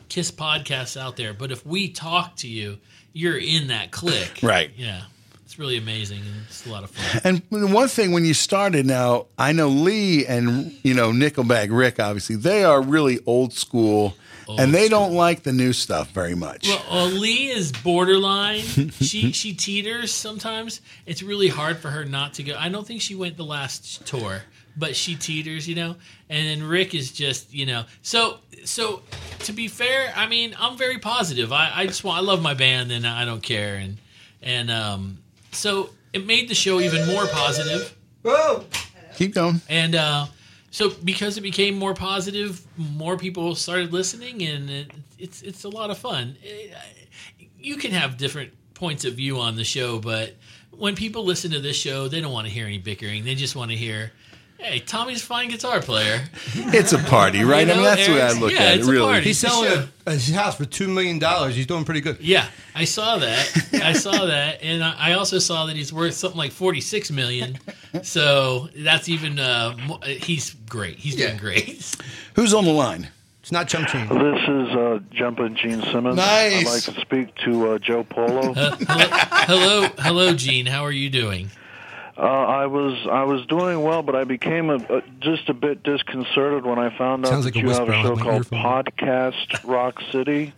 Kiss podcasts out there. But if we talk to you, you're in that clique, Right. Yeah, it's really amazing, and it's a lot of fun. And one thing when you started now, I know Lee and you know Nickelback Rick obviously they are really old school and they don't like the new stuff very much. Well, uh, Lee is borderline. she she teeters sometimes. It's really hard for her not to go. I don't think she went the last tour, but she teeters, you know. And then Rick is just, you know. So so to be fair, I mean, I'm very positive. I, I just want I love my band and I don't care and and um so it made the show even more positive. Whoa. Keep going. And uh, so because it became more positive, more people started listening, and it, it's it's a lot of fun. It- you can have different points of view on the show, but when people listen to this show, they don't want to hear any bickering. They just want to hear, "Hey, Tommy's a fine guitar player." It's a party, right? You I mean, know, that's the way I look yeah, at it. it's a Really, party. He's selling show. a, his house for two million dollars. He's doing pretty good. Yeah, I saw that. I saw that, and I I also saw that he's worth something like forty six million. So that's even uh, he's great. He's doing great. Who's on the line? It's not Chum Ching. This is uh, Jumpin' Gene Simmons. Nice. I'd like to speak to uh, Joe Polo. Uh, hello, hello, hello, Gene. How are you doing? Uh, I was I was doing well, but I became a, a, just a bit disconcerted when I found out Sounds that like a you have a show called earphone. Podcast Rock City.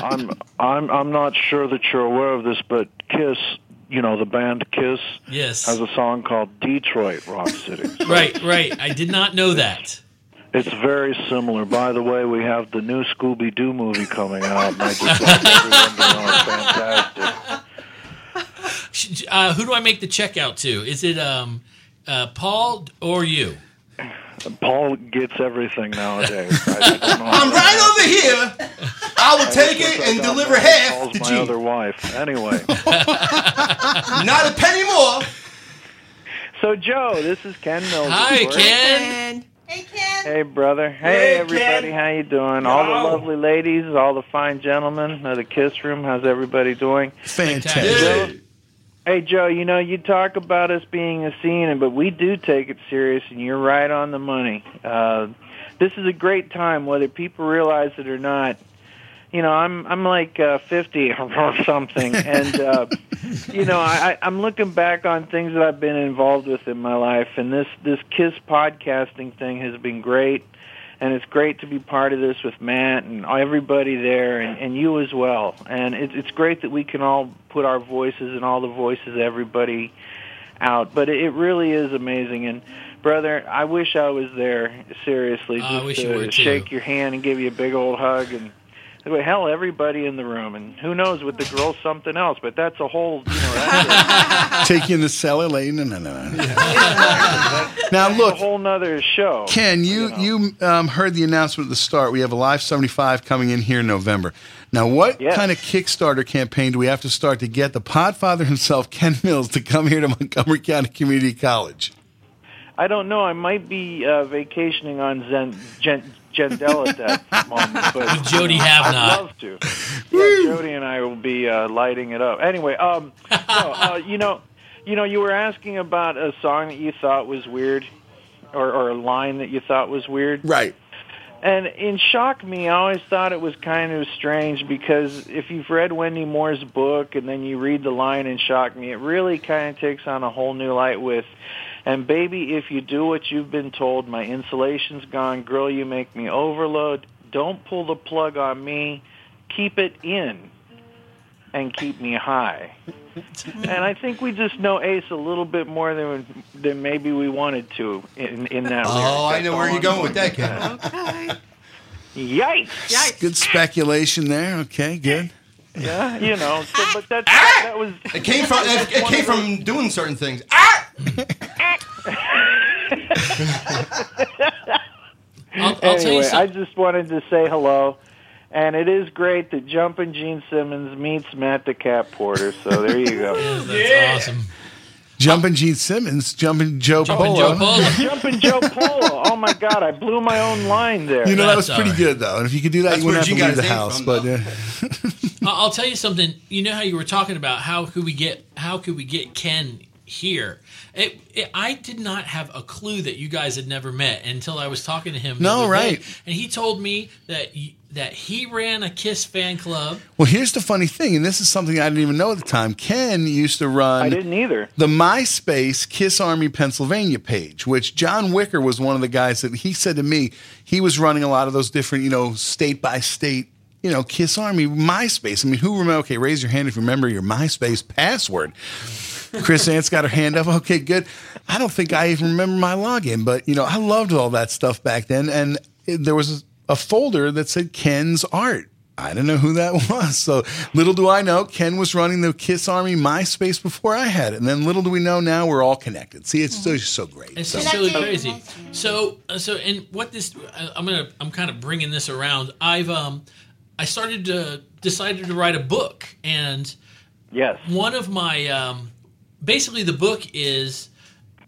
I'm I'm I'm not sure that you're aware of this, but Kiss, you know the band Kiss, Yes. has a song called Detroit Rock City. Right, right. I did not know that. It's very similar. By the way, we have the new Scooby Doo movie coming out, and I just want everyone to know it's fantastic. Sh- Uh, who do I make the check out to? Is it um, uh, Paul or you? Paul gets everything nowadays. I don't know I'm right over here. I will take it and deliver half Paul's to my Gene. other wife. Anyway. Not a penny more. So, Joe, this is Ken Mills. Hi, Ken. Hey, Ken. Hey, brother. Hey, Hey, everybody. Ken. How you doing? All the lovely ladies, all the fine gentlemen of the Kiss Room. How's everybody doing? Fantastic. Joe, hey, Joe. You know you talk about us being a scene, but we do take it serious, and you're right on the money. Uh, this is a great time, whether people realize it or not. You know, I'm I'm like uh, 50 or something, and uh, you know, I, I'm looking back on things that I've been involved with in my life, and this this Kiss podcasting thing has been great, and it's great to be part of this with Matt and everybody there, and, and you as well. And it's it's great that we can all put our voices and all the voices of everybody out. But it, it really is amazing, and brother, I wish I was there. Seriously, I just wish you to were, too. shake your hand and give you a big old hug and. Well, Hell, everybody in the room, and who knows with the girls something else, but that's a whole, you know, that's Take you in the cellar, lady. No, no, no. no. now that's look, a whole nother show. Ken, you you um, heard the announcement at the start. We have Alive seventy five coming in here in November. Now, what kind of Kickstarter campaign do we have to start to get the Podfather himself, Ken Mills, to come here to Montgomery County Community College? I don't know. I might be uh, vacationing on Zen, Gen, Gendel at that moment, but With Jody you know, Havnot. I'd love to. Yeah, Jody and I will be uh, lighting it up. Anyway, um, no, uh, you know, you know, you were asking about a song that you thought was weird, or, or a line that you thought was weird, right? And in Shock Me, I always thought it was kind of strange because if you've read Wendy Moore's book and then you read the line in Shock Me, it really kind of takes on a whole new light with, and baby, if you do what you've been told, my insulation's gone, girl, you make me overload. Don't pull the plug on me. Keep it in. and keep me high. and I think we just know Ace a little bit more than than maybe we wanted to in in that. Oh, lyric. I know where you're going with that, that, okay. Yikes! Yikes! Good speculation there. Okay, good. Yeah, you know. So, but that that was. It came from it, it came from doing certain things. Ah! I'll, I'll tell you anyway, I just wanted to say hello. And it is great that Jumpin' Gene Simmons meets Matt the Cat Porter. So there you go. That's awesome. Jumping Gene Simmons, jumping Joe Jumpin' Polo. Joe Polo. Jumpin' Joe Polo. Oh my God, I blew my own line there. You know that was That's pretty all good though, and if you could do that, That's you wouldn't have to leave the house. from, But uh, I'll I'll tell you something. You know how you were talking about how could we get how could we get Ken here? It, it, I did not have a clue that you guys had never met until I was talking to him. No, other day. right. And he told me that y- that he ran a Kiss fan club. well, here's the funny thing, and this is something I didn't even know at the time. Ken used to run. I didn't either. the MySpace Kiss Army Pennsylvania page, which John Wicker was one of the guys that he said to me he was running a lot of those different, you know, state by state, you know, Kiss Army MySpace. I mean, who remember? Okay, raise your hand if you remember your MySpace password. Chris Ant's got her hand up. Okay, good. I don't think I even remember my login, but you know, I loved all that stuff back then, and it- there was a folder that said Ken's art. I don't know who that was. So little do I know, Ken was running the Kiss Army MySpace before I had it, and then little do we know now we're all connected. See, it's still just so great. It's So- just really crazy. So, uh, so, and what this, I- I'm gonna, I'm kind of bringing this around. I've, um, I started to decided to write a book, and Yes. one of my, um, basically the book is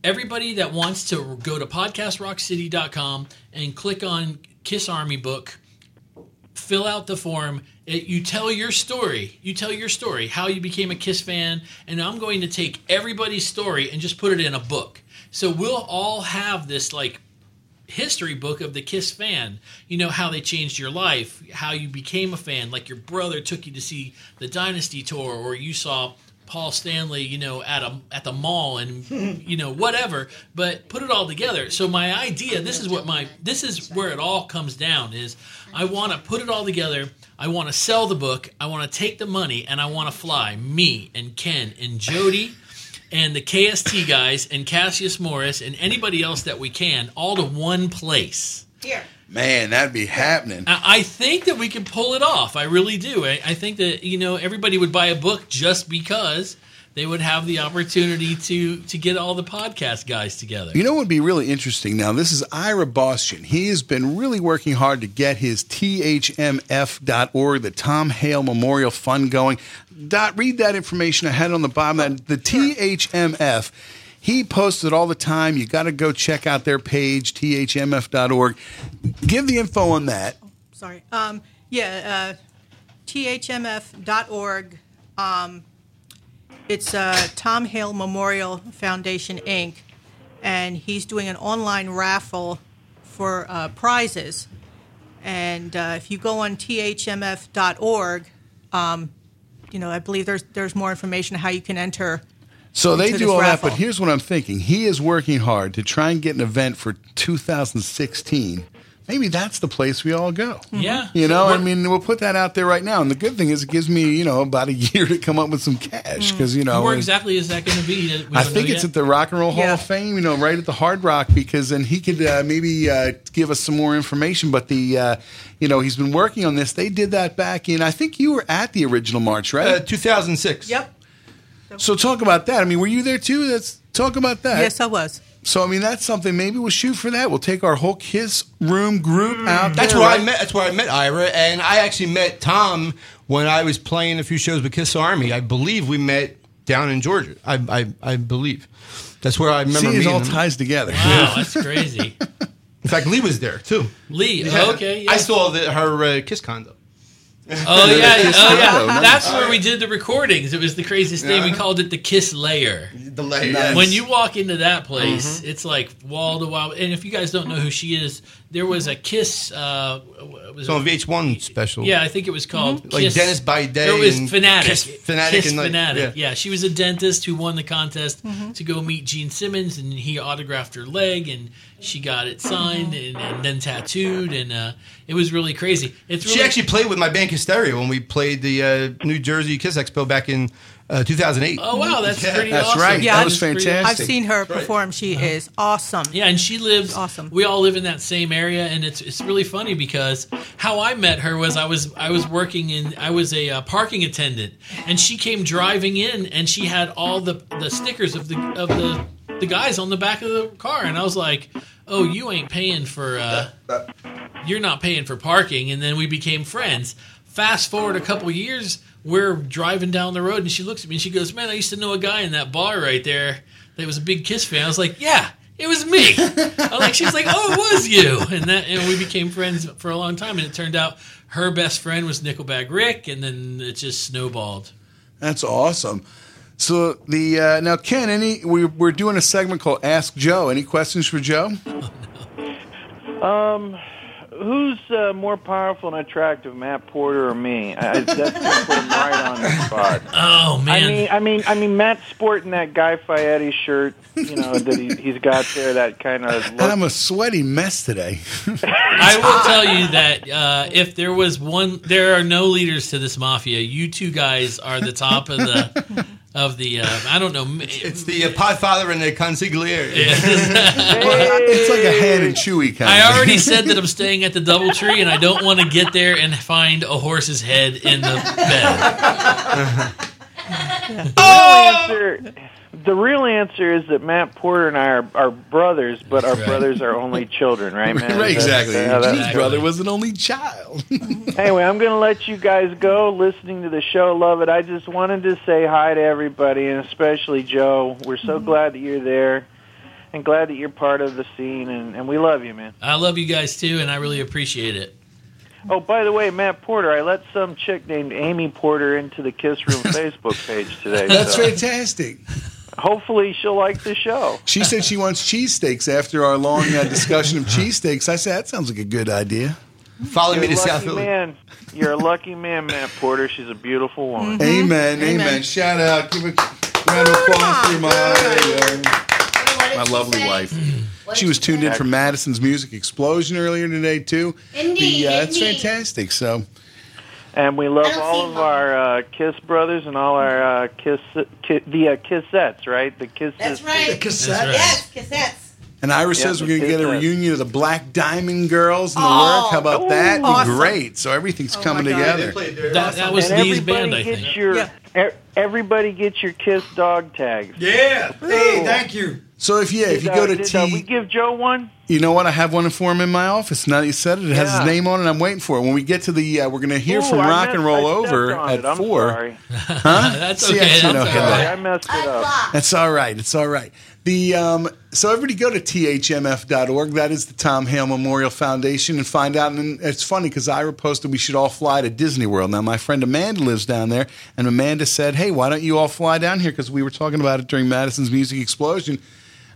everybody that wants to go to podcastrockcity.com and click on Kiss Army book, fill out the form. It, you tell your story. You tell your story, how you became a Kiss fan, and I'm going to take everybody's story and just put it in a book. So we'll all have this like history book of the Kiss fan. You know how they changed your life, how you became a fan, like your brother took you to see the Dynasty tour, or you saw Paul Stanley, you know, at a at the mall, and you know whatever. But put it all together. So my idea, this is what my this is where it all comes down is I want to put it all together. I want to sell the book. I want to take the money, and I want to fly me and Ken and Jody and the KST guys and Cassius Morris and anybody else that we can all to one place. Here. Man, that'd be happening. I I think that we can pull it off. I really do. I, I think that you know everybody would buy a book just because they would have the opportunity to to get all the podcast guys together. You know what would be really interesting now? This is Ira Boston. He has been really working hard to get his THMF.org, the Tom Hale Memorial Fund going. Dot, read that information I had on the bottom. That the THMF, he posts it all the time. You got to go check out their page, THMF.org. Give the info on that. Sorry. Um, yeah, uh, thmf.org. Um, it's uh, Tom Hale Memorial Foundation, Inc., and he's doing an online raffle for uh, prizes. And uh, if you go on thmf.org, um, you know, I believe there's there's more information on how you can enter. So they do all raffle. that, but here's what I'm thinking. He is working hard to try and get an event for 2016. Maybe that's the place we all go. Yeah. You know, So I mean, we'll put that out there right now. And the good thing is, it gives me, you know, about a year to come up with some cash because, you know, Where exactly is that going to be? I think it's yet? at the Rock and Roll Hall Yeah. of Fame, you know, right at the Hard Rock, because then he could uh, maybe uh, give us some more information. But the, uh, you know, he's been working on this. They did that back in, I think you were at the original march, right? Uh, 2006. Yep. So talk about that. I mean, were you there too? Let's talk about that. Yes, I was. So I mean, that's something. Maybe we'll shoot for that. We'll take our whole Kiss room group out. That's there, where I met. That's where I met Ira, and I actually met Tom when I was playing a few shows with Kiss Army. I believe we met down in Georgia. I I, I believe that's where I remember See, it all him. ties together. Wow, that's crazy. In fact, Lee was there too. Lee, Yeah. okay, yeah. I saw the, her uh, Kiss condo. Oh yeah, oh yeah. That's where we did the recordings. It was the craziest thing. We called it the Kiss Layer. The layer. yes. When you walk into that place, Mhm. it's like wall to wall. And if you guys don't know who she is, there was a Kiss. Uh, was It's on VH1 special. Yeah, I think it was called Like Kiss- Dennis by Day There was and Fanatic. Kiss Fanatic Kiss and like- Fanatic. yeah. Yeah. she was a dentist who won the contest Mhm. to go meet Gene Simmons, and he autographed her leg, and she got it signed and, and then tattooed, and uh, it was really crazy. It's really, She actually played with my band Hysteria when we played the uh, New Jersey Kiss Expo back in uh, 2008. Oh wow, that's Yeah. pretty. That's awesome. right. Yeah, that I've- was fantastic. I've seen her perform. She is awesome. Yeah, and she lives Awesome. We all live in that same area, and it's it's really funny because how I met her was I was I was working in I was a uh, parking attendant, and she came driving in, and she had all the the stickers of the of the the guys on the back of the car, and I was like, oh, you ain't paying for uh, you're not paying for parking, and then we became friends. Fast forward a couple years, we're driving down the road, and she looks at me and she goes, "Man, I used to know a guy in that bar right there that was a big Kiss fan." I was like, "Yeah, it was me." I was like, "She's like, oh, it was you," and that and we became friends for a long time. And it turned out her best friend was Nickelback Rick, and then it just snowballed. That's awesome. So the uh, now Ken, any we, we're doing a segment called Ask Joe. Any questions for Joe? Um, who's uh, more powerful and attractive, Matt Porter or me? I, I- that's gonna put him right on the spot. Oh man! I mean, I mean, I mean, Matt's sporting that Guy Fieri shirt, you know, that he, he's got there. That kind of And I'm a sweaty mess today. I will tell you that uh, if there was one, there are no leaders to this mafia. You two guys are the top of the of the. Uh, I don't know. It's the uh, father and the Consigliere. it's like a Han and Chewy kind. I of already said that I'm staying at the DoubleTree, and I don't want to get there and find a horse's head in the bed. The real answer, the real answer is that Matt Porter and I are, are brothers, but our right. brothers are only children, right, man? right, exactly. That's- His that's- brother was an only child. anyway, I'm going to let you guys go. Listening to the show, love it. I just wanted to say hi to everybody, and especially Joe. We're so mm-hmm. glad that you're there, and glad that you're part of the scene, and, and we love you, man. I love you guys too, and I really appreciate it. Oh, by the way, Matt Porter, I let some chick named Amy Porter into the Kiss Room Facebook page today. That's so fantastic. Hopefully, she'll like the show. She said she wants cheesesteaks after our long uh, discussion of cheesesteaks. I said that sounds like a good idea. Follow You're a lucky man. You're a lucky man, Matt Porter. She's a beautiful woman. Amen, amen. Shout out. Give a round of applause for my, uh, my lovely wife. She was tuned in for Madison's Music Explosion earlier today, too. Indeed, The, uh, it's fantastic. So, And we love all of our uh, Kiss brothers and all our uh, Kiss, ki- the uh, Kissettes, right? The Kiss. That's right. The Cassettes. Yes, cassettes. and Ira Yeah, says we're going to get a reunion of the Black Diamond Girls and the Oh. work. How about Ooh. that? Awesome. great. So everything's coming together. That, that was and Lee's everybody band, I gets think. Your, e- everybody gets your Kiss dog tags. Yeah. Hey, thank you. So if yeah, if you Did, go uh, to did, T, uh, we give Joe one. You know what? I have one for him in my office. Now that you said it, it has his name on it. I'm waiting for it. When we get to the, uh, we're going to hear Ooh, from I Rock messed- and Roll I Over on at it. I'm four. sorry. Huh? That's See, okay, I should know that's him. all right. I messed it up. That's all right. It's all right. The um, so everybody go to thmf.org. That is the Tom Hale Memorial Foundation and find out. And it's funny because Ira posted we should all fly to Disney World. Now my friend Amanda lives down there, and Amanda said, "Hey, why don't you all fly down here?" Because we were talking about it during Madison's Music Explosion.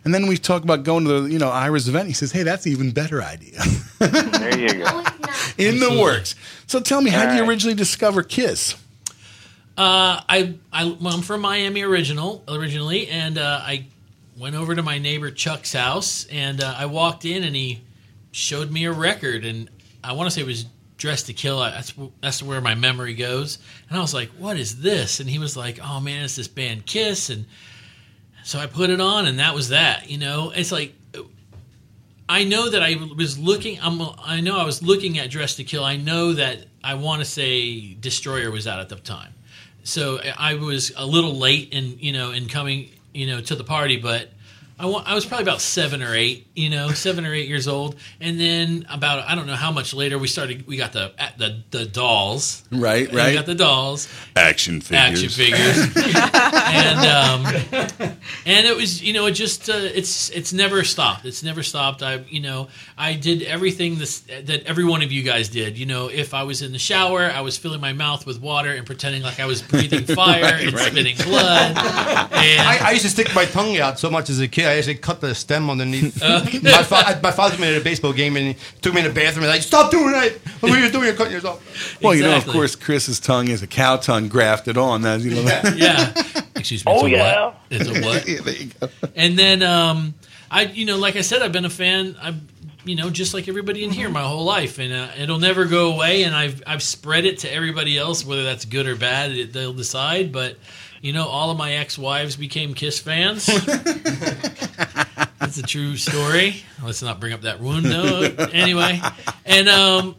And then we talk about going to the, you know, Ira's event. He says, "Hey, that's an even better idea." There you go. In the works. So tell me, how did you originally discover Kiss? Uh, I, I, well, I'm from Miami original originally, and uh, I went over to my neighbor Chuck's house, and uh, I walked in, and he showed me a record, and I want to say it was "Dressed to Kill." That's that's where my memory goes, and I was like, "What is this?" And he was like, "Oh man, it's this band Kiss," and so I put it on, and that was that. You know, it's like I know that I was looking. I'm. I know I was looking at Dress to Kill. I know that I want to say Destroyer was out at the time, so I was a little late in you know in coming you know to the party, but. I, wa- I was probably about seven or eight, you know, seven or eight years old, and then about I don't know how much later we started. We got the the the dolls, Right, And We right. got the dolls, Action figures. action figures, and um, and it was you know it just uh, it's it's never stopped. It's never stopped. I you know I did everything this, that every one of you guys did. You know, if I was in the shower, I was filling my mouth with water and pretending like I was breathing fire Right, and right. spitting blood. And I, I used to stick my tongue out so much as a kid. I actually cut the stem underneath. Okay. my, fa- my father took me to a baseball game and he took me in the bathroom and like, stop doing that. What are you doing? You're cutting yourself. Well, you know, of Exactly. course, Chris's tongue is a cow tongue grafted on. That you know. that- yeah. Excuse me. Oh, it's a yeah. What? It's a what? Yeah, there you go. And then, um, I, you know, like I said, I've been a fan. I've you know, just like everybody in here, my whole life, and uh, it'll never go away. And I've I've spread it to everybody else, whether that's good or bad, it, they'll decide. But you know, all of my ex-wives became Kiss fans. That's a true story. Let's not bring up that wound, though. anyway, and um,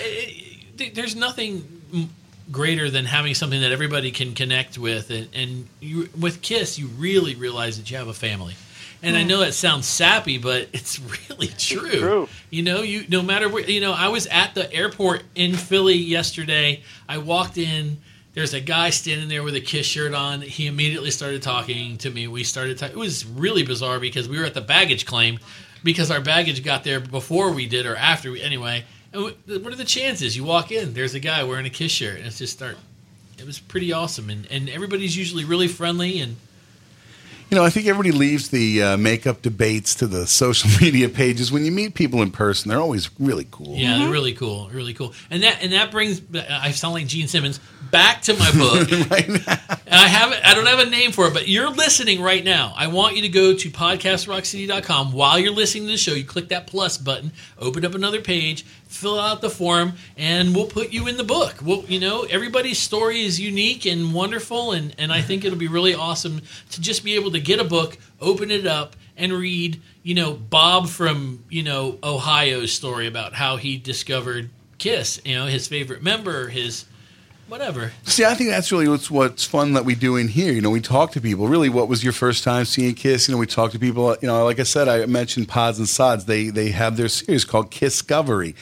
it, it, there's nothing greater than having something that everybody can connect with, and, and you, with Kiss, you really realize that you have a family. And I Hmm. know that sounds sappy, but it's really true. true. You know, you no matter where you know, I was at the airport in Philly yesterday. I walked in. There's a guy standing there with a Kiss shirt on. He immediately started talking to me. We started. Ta- it was really bizarre because we were at the baggage claim because our baggage got there before we did or after we. Anyway, and wh- what are the chances? You walk in, there's a guy wearing a Kiss shirt, and it's just start. It was pretty awesome, and and everybody's usually really friendly and. You know, I think everybody leaves the uh, makeup debates to the social media pages. When you meet people in person, they're always really cool. Yeah, they're really cool, really cool, and that and that brings I sound like Gene Simmons back to my book. And I have I don't have a name for it, but you're listening right now. I want you to go to podcastrockcity.com while you're listening to the show. You click that plus button, open up another page, fill out the form, and we'll put you in the book. Well, you know, everybody's story is unique and wonderful, and and I think it'll be really awesome to just be able to get a book, open it up, and read. You know, Bob from you know Ohio's story about how he discovered Kiss. You know, his favorite member, his whatever. See, I think that's really what's what's fun that we do in here. You know, we talk to people. Really, what was your first time seeing Kiss? You know, we talk to people. You know, like I said, I mentioned Pods and Sods. They they have their series called Kiss Kisscovery.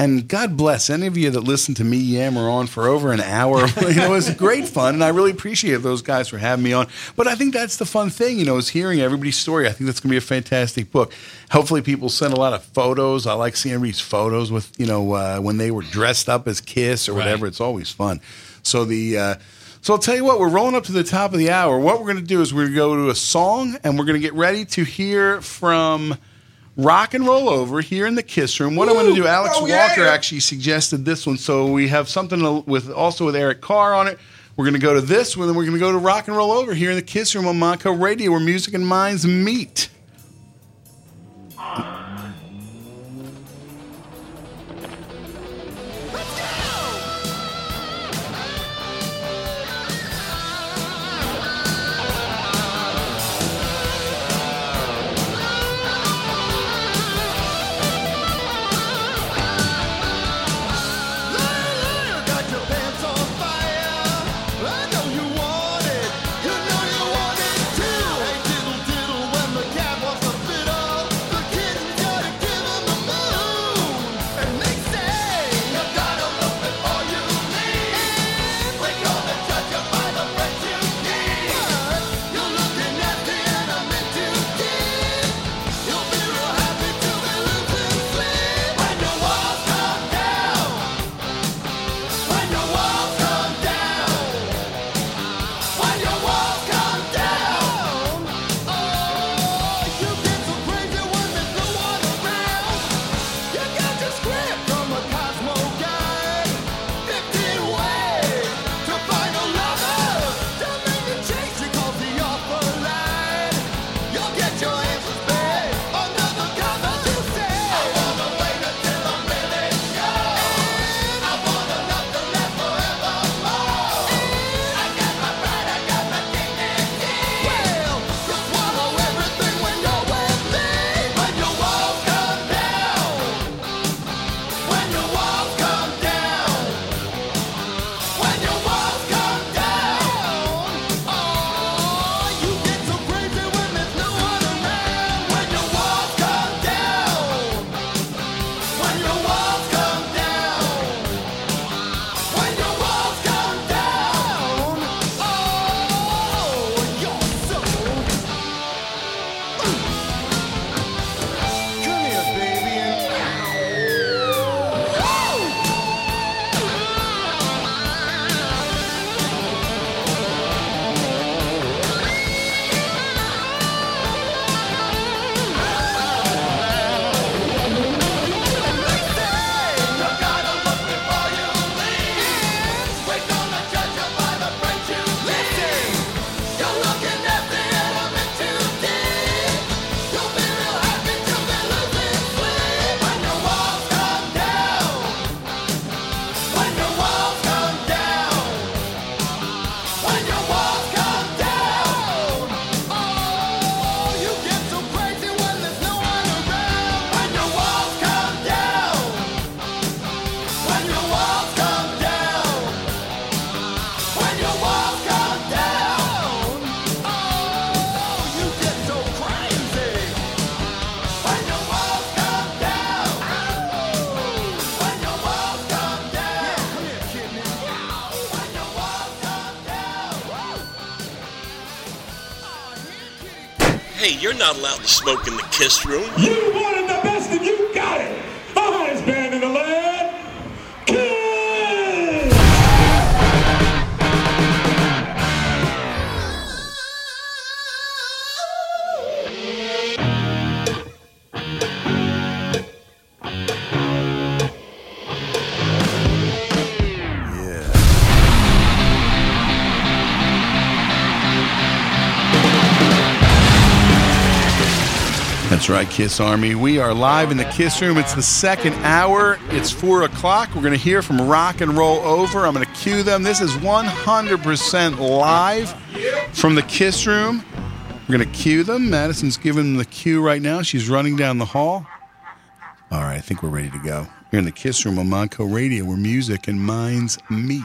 And God bless any of you that listen to me yammer on for over an hour. you know, it's great fun, and I really appreciate those guys for having me on. But I think that's the fun thing, you know, is hearing everybody's story. I think that's going to be a fantastic book. Hopefully, people send a lot of photos. I like seeing everybody's photos with, you know, uh, when they were dressed up as Kiss or whatever. It's always fun. So the uh, so I'll tell you what, we're rolling up to the top of the hour. What we're going to do is we're going to go to a song, and we're going to get ready to hear from Rock and Roll Over here in the Kiss Room. What I'm going to do, Alex Oh, yeah. Walker actually suggested this one, so we have something with also with Eric Carr on it. We're going to go to this one, and we're going to go to Rock and Roll Over here in the Kiss Room on Montco Radio, where music and minds meet. Not allowed to smoke in the kiss room. You right, Kiss Army. We are live in the Kiss Room. It's the second hour. It's four o'clock. We're going to hear from Rock and Roll Over. I'm going to cue them. This is 100% live from the Kiss Room. We're going to cue them. Madison's giving them the cue right now. She's running down the hall. All right, I think we're ready to go. You're in the Kiss Room on Montco Radio, where music and minds meet.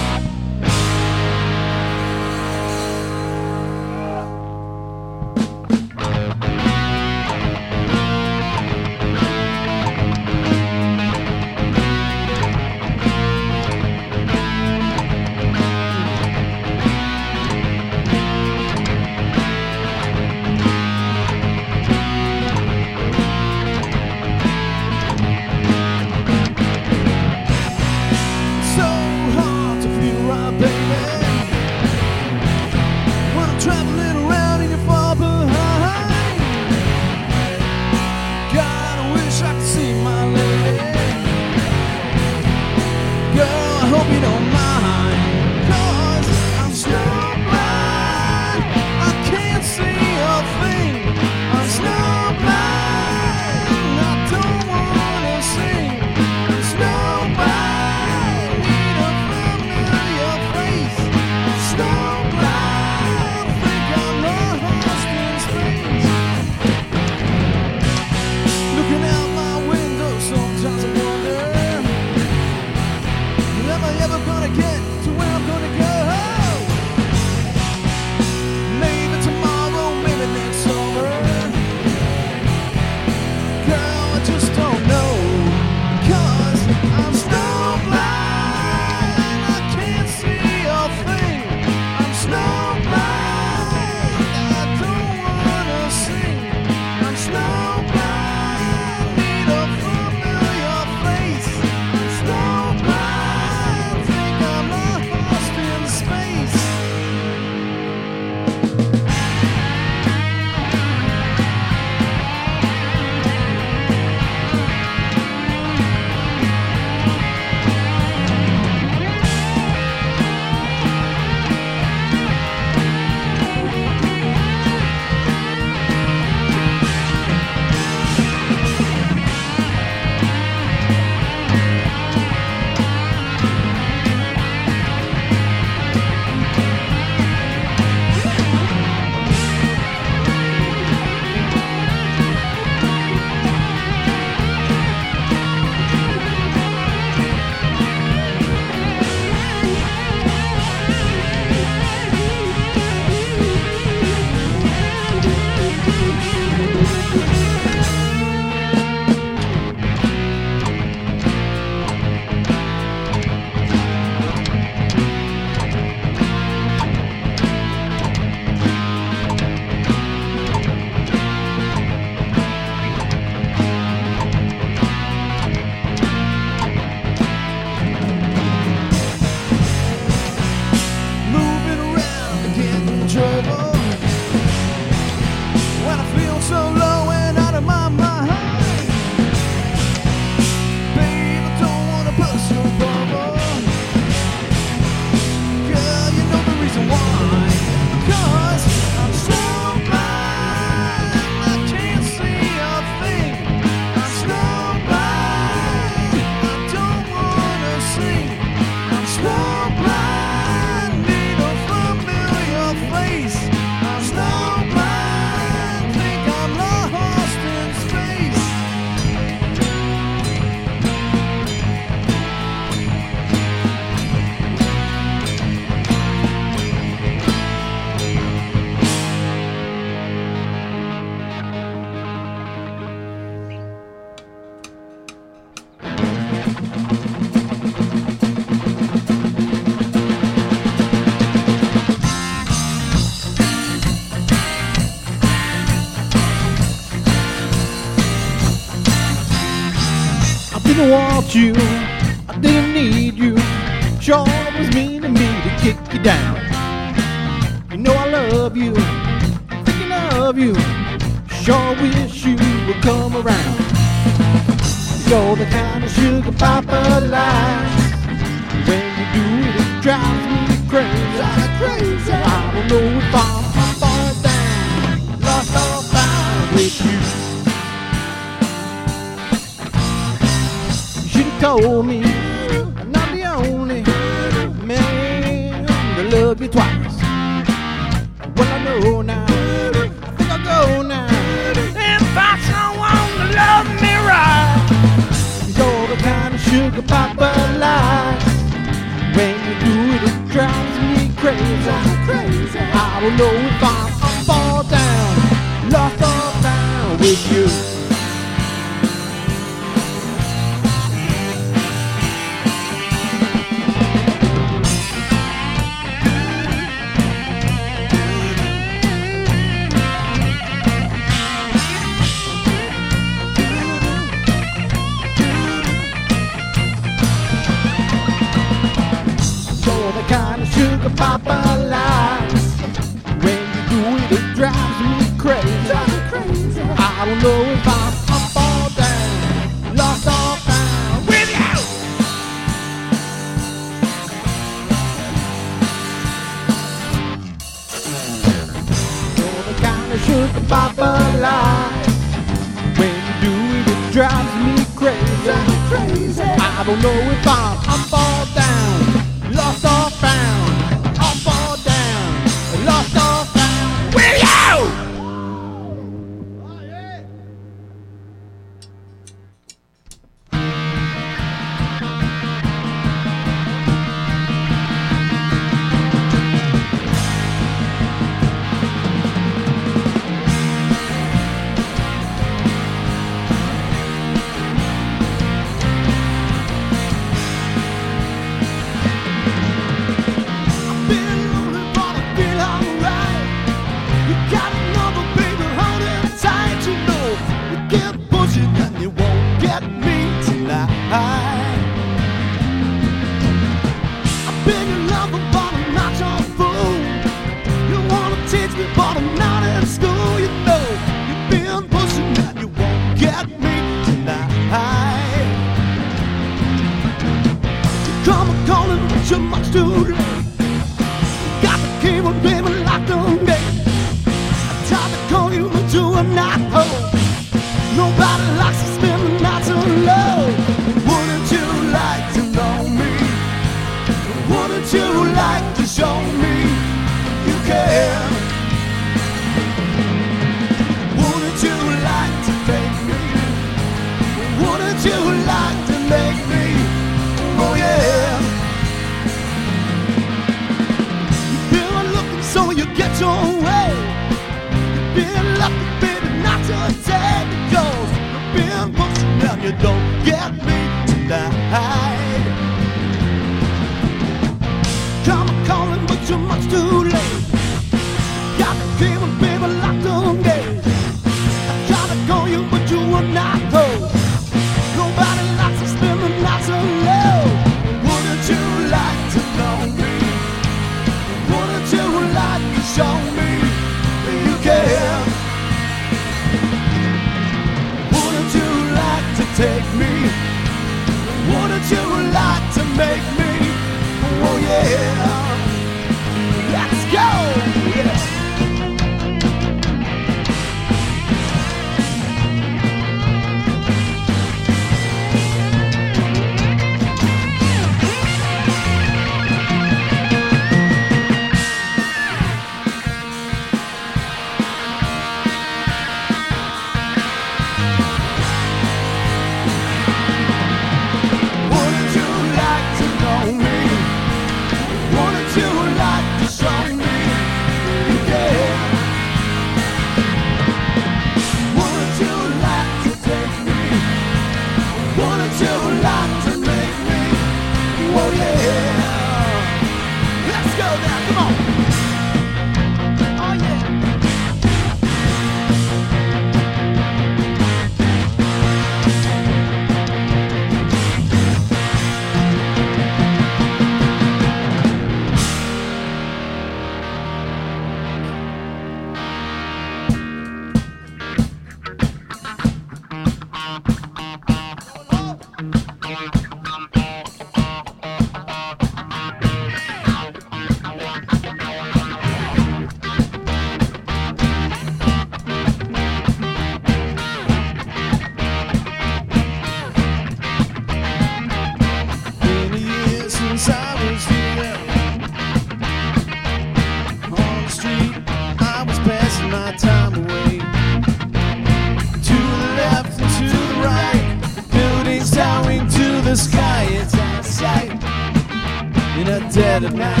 Dead night.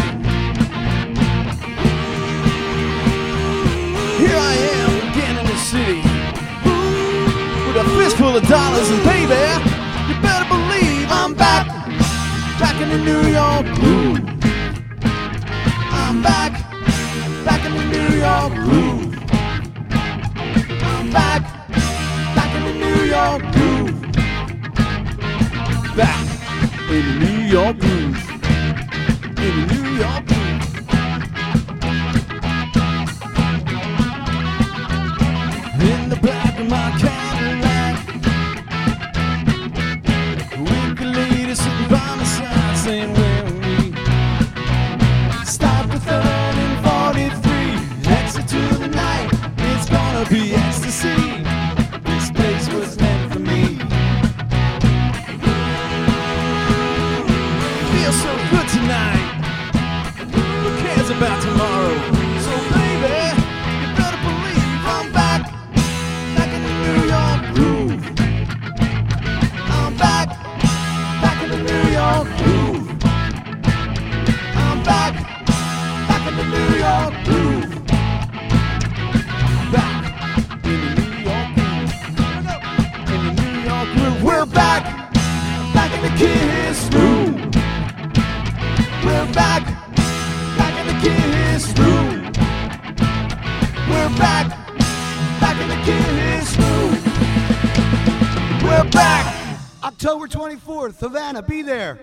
October 24th, Havana, be there.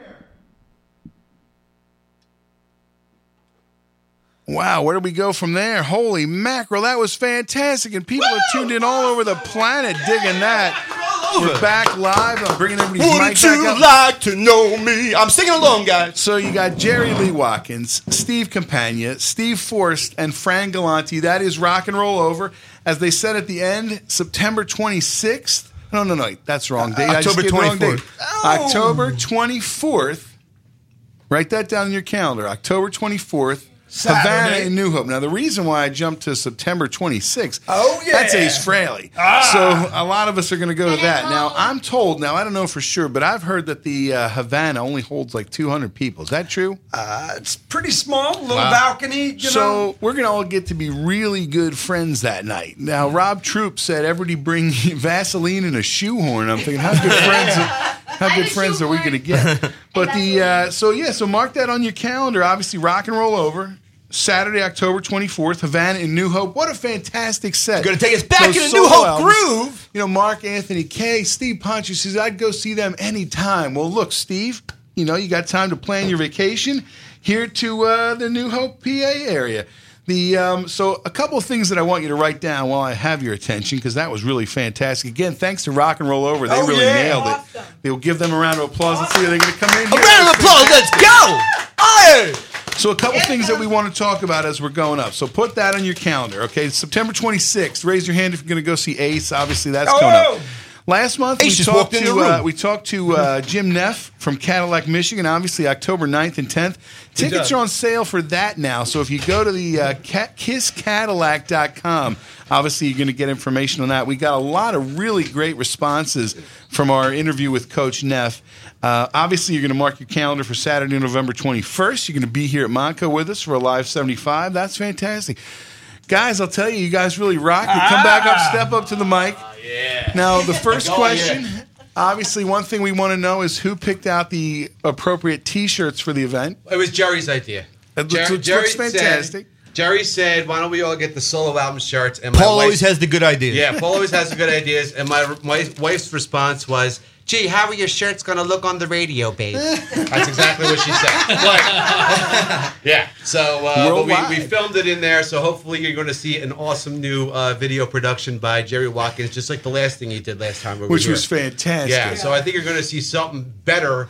Wow, where do we go from there? Holy mackerel, that was fantastic. And people are tuned in all over the planet digging that. We're back live. I'm bringing everybody's mic Wouldn't back you up. like to know me? I'm singing along, guys. So you got Jerry Lee Watkins, Steve Campagna, Steve Forrest, and Fran Galante. That is rock and roll over. As they said at the end, September 26th. No, no, no, that's wrong date. October wrong 24th. date. Oh. October 24th. Write that down in your calendar. October 24th. Havana Saturday. in New Hope. Now, the reason why I jumped to September 26th, Oh, yeah. that's Ace Frehley. Ah. So a lot of us are going to go to that. Now, I'm told, now I don't know for sure, but I've heard that the uh, Havana only holds like 200 people. Is that true? Uh, it's pretty small, little Wow. balcony. You so know, we're gonna all get to be really good friends that night. Now, Rob Troop said everybody bring Vaseline and a shoehorn. I'm thinking, how good friends? How good friends are we gonna get? But the uh, so yeah, so mark that on your calendar. Obviously, rock and roll over. Saturday, October 24th, Havana in New Hope. What a fantastic set. Gonna take us back Those in the New Hope albums. groove. You know, Mark Anthony Kay, Steve Poncho says, I'd go see them anytime. Well, look, Steve, you know, you got time to plan your vacation here to uh, the New Hope, PA area. The um, so a couple of things that I want you to write down while I have your attention because that was really fantastic. Again, thanks to Rock and Roll Over, they Oh, really yeah. nailed it. They'll give them a round of applause. Let's see if they're going to come in. A round of applause. Let's go. Aye. So a couple things that we want to talk about as we're going up. So put that on your calendar, okay? September 26th. Raise your hand if you're going to go see Ace. Obviously, that's coming Oh! up. Last month we talked to uh, we talked to uh, Jim Neff from Cadillac, Michigan. Obviously, October 9th and 10th. Tickets are on sale for that now. So if you go to the uh, kisscadillac.com, obviously you're going to get information on that. We got a lot of really great responses from our interview with Coach Neff. Uh, obviously, you're going to mark your calendar for Saturday, November 21st. You're going to be here at Montco with us for Alive 75. That's fantastic. Guys, I'll tell you, you guys really rock. You come back up, ah. step up to the mic. Oh, yeah. Now, the first question, yeah. obviously, one thing we want to know is who picked out the appropriate T-shirts for the event. It was Jerry's idea. It looks- Jerry, looks Jerry fantastic. Said, Jerry said, "Why don't we all get the solo album shirts?" And my Paul wife- always has the good ideas. Yeah, Paul always has the good ideas. And my my wife's response was, "Gee, how are your shirts gonna look on the radio, babe?" That's exactly what she said. But, yeah. So uh, but we, we filmed it in there. So hopefully you're going to see an awesome new uh, video production by Jerry Watkins, just like the last thing he did last time. we Which here. was fantastic. Yeah. So I think you're going to see something better.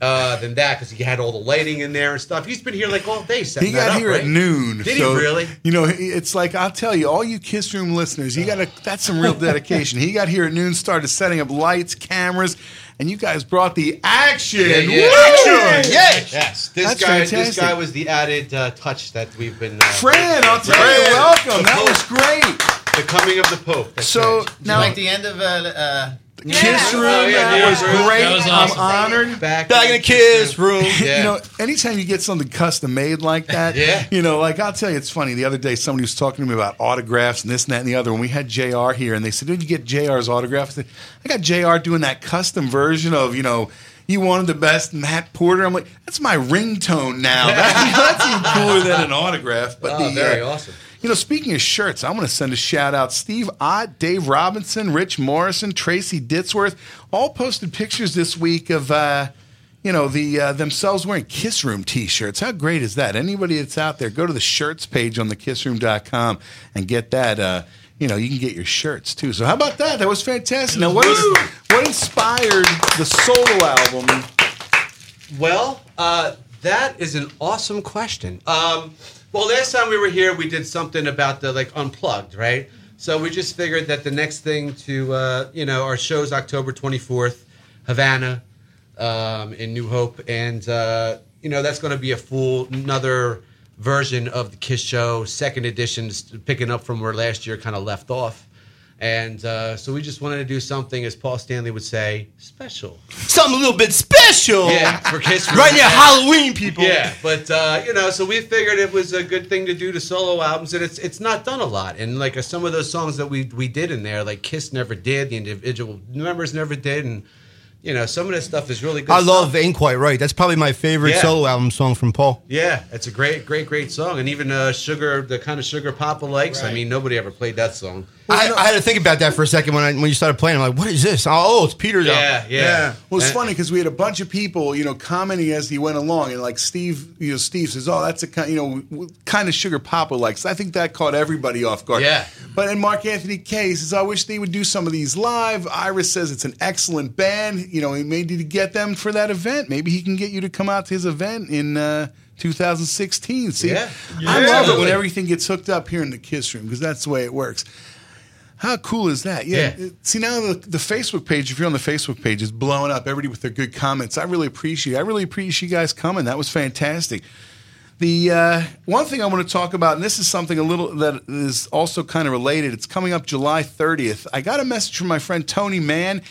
Uh, than that because he had all the lighting in there and stuff. He's been here like all day setting He that got up, here right? at noon. Did so, he really? You know, it's like I'll tell you, all you Kiss Room listeners, you got to. That's some real dedication. he got here at noon, started setting up lights, cameras, and you guys brought the action. Yeah, yeah. Woo! Yes. Yes. This That's guy. This guy was the added uh, touch that we've been. Uh, Fran, I'll tell Fran, you, welcome. the That Pope. was great. The coming of the Pope. That's So right. now, like the end of uh, uh, Kiss Room, Oh, yeah, that yeah, was great. That was awesome. I'm honored. Back, Back in the Kiss Room. You know, anytime you get something custom made like that, Yeah. you know, like I'll tell you, it's funny. The other day, somebody was talking to me about autographs and this and that and the other. When we had JR here, and they said, "Did you get JR's autograph?" I said, "I got JR doing that custom version of you know." You wanted the best Matt Porter. I'm like, that's my ringtone now. That- that's even cooler than an autograph. But Oh, the, very uh, awesome. You know, speaking of shirts, I'm going to send a shout out. Steve Ott, Dave Robinson, Rich Morrison, Tracy Ditzworth, all posted pictures this week of, uh, you know, the uh, themselves wearing Kiss Room T-shirts. How great is that? Anybody that's out there, go to the shirts page on the kissroom.com and get that. Uh, you know, you can get your shirts too. So how about that? That was fantastic. Now, what is what inspired the solo album? Well, uh, that is an awesome question. Um, well, last time we were here, we did something about the like unplugged, right? So we just figured that the next thing to uh, you know our show's October twenty fourth, Havana, um, in New Hope, and uh, you know that's going to be a full another version of the Kiss Show, second edition, picking up from where last year kind of left off. And uh, so we just wanted to do something, as Paul Stanley would say, special. Something a little bit special. Yeah, for Kiss Right near Halloween, people. Yeah, but uh, you know, so we figured it was a good thing to do to solo albums, and it's it's not done a lot. And like uh, some of those songs that we we did in there, like Kiss never did, the individual members never did, and you know, some of this stuff is really good. I stuff. love Ain't Quite Right. That's probably my favorite Yeah. solo album song from Paul. Yeah, it's a great, great, great song, and even uh, Sugar, the kind of Sugar Papa likes. I mean, nobody ever played that song. I, I had to think about that for a second when I when you started playing. I'm like, what is this? Oh, it's Peter's yeah. Well, it's And- funny because we had a bunch of people, you know, commenting as he went along, and like Steve, you know, Steve says, "Oh, that's a kind, you know, kind of sugar Papa likes." I think that caught everybody off guard. Yeah. But in Mark Anthony K says, "I wish they would do some of these live." Iris says it's an excellent band. You know, he made you to get them for that event. Maybe he can get you to come out to his event in. Uh, 2016. See, Yeah. I love it when everything gets hooked up here in the Kiss Room because that's the way it works. How cool is that? Yeah. Yeah. See now the, the Facebook page, if you're on the Facebook page, is blowing up. Everybody with their good comments. I really appreciate. I really appreciate you guys coming. That was fantastic. The uh, one thing I want to talk about, and this is something a little that is also kind of related. It's coming up July 30th. I got a message from my friend Tony Mann.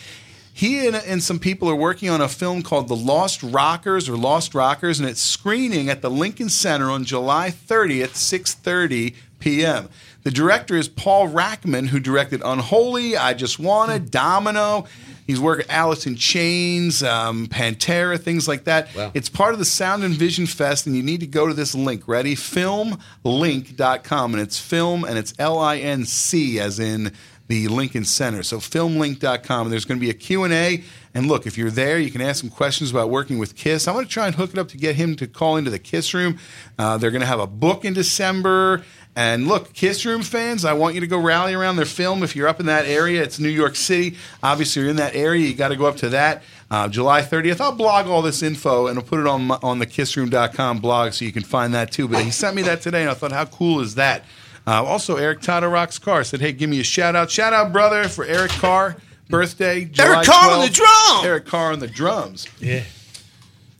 He and, and some people are working on a film called The Lost Rockers or Lost Rockers, and it's screening at the Lincoln Center on July 30th, 6:30 p.m. The director is Paul Rachman, who directed Unholy, I Just Wanted, Domino. He's worked at Alice in Chains, um, Pantera, things like that. It's part of the Sound and Vision Fest, and you need to go to this link. Ready? Filmlinc.com. And it's film, and it's L I N C, as in the Lincoln Center. So filmlinc.com. And there's going to be a Q&A. And look, if you're there, you can ask some questions about working with Kiss. I'm going to try and hook it up to get him to call into the Kiss Room. Uh, they're going to have a book in December. And look, Kiss Room fans, I want you to go rally around their film. If you're up in that area, it's New York City. Obviously, you're in that area. You got to go up to that. Uh, July 30th. I'll blog all this info and I'll put it on my, on the kissroom.com blog so you can find that too. But he sent me that today, and I thought, how cool is that? Uh, also, Eric Tata Rocks Car said, hey, give me a shout out. Shout out, brother, for Eric Carr. Birthday, July Eric Carr on the drums! Eric Carr on the drums. Yeah.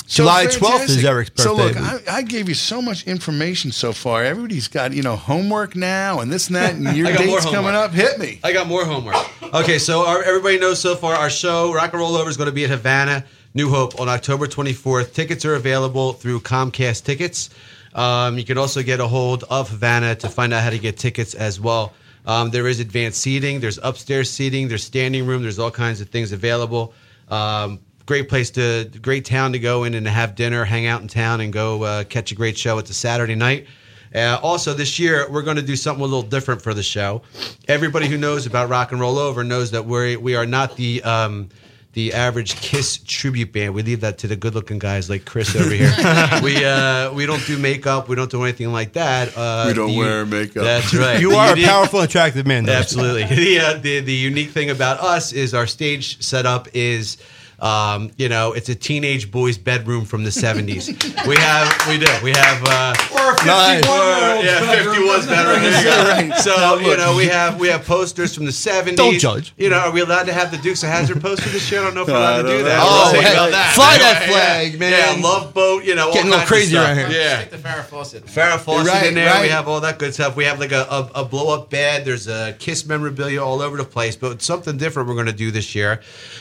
July 12th is fantastic. Eric's So look, I, I gave you so much information so far. Everybody's got you know homework now and this and that, and your I got more date's coming up. Hit me. I got more homework. Okay, so our, everybody knows so far our show, Rock and Roll Over, is going to be at Havana, New Hope on October 24th. Tickets are available through Comcast Tickets. Um, you can also get a hold of Havana to find out how to get tickets as well. Um, there is advanced seating, there's upstairs seating, there's standing room, there's all kinds of things available. Um, great place to, great town to go in and have dinner, hang out in town, and go uh, catch a great show. It's a Saturday night. Uh, also, this year we're going to do something a little different for the show. Everybody who knows about Rock and Roll Over knows that we we are not the um, the average Kiss tribute band. We leave that to the good-looking guys like Chris over here. we uh, we don't do makeup. We don't do anything like that. Uh, We don't the- wear makeup. That's right. You The are a powerful, attractive man. Though. Absolutely. the, uh, the the unique thing about us is our stage setup is. Um, you know, it's a teenage boy's bedroom from the '70s. we have, we do, we have, uh, Or a 51-year-old's yeah, 51's bedroom. There you. Right. So Now, you know, we have we have posters from the '70s. Don't judge. You know, are we allowed to have the Dukes of Hazzard poster this year? I don't know if we're allowed to don't do know. that. Oh, We'll hey, about that. fly Yeah, that yeah. flag, man. Yeah, love boat. You know, all Getting a little crazy right here. Yeah. Stick the Farrah Fawcett. Farrah Fawcett Right, in there. We have all that good stuff. We have like a, a, a blow up bed. There's a Kiss memorabilia all over the place. But something different we're going to do this year.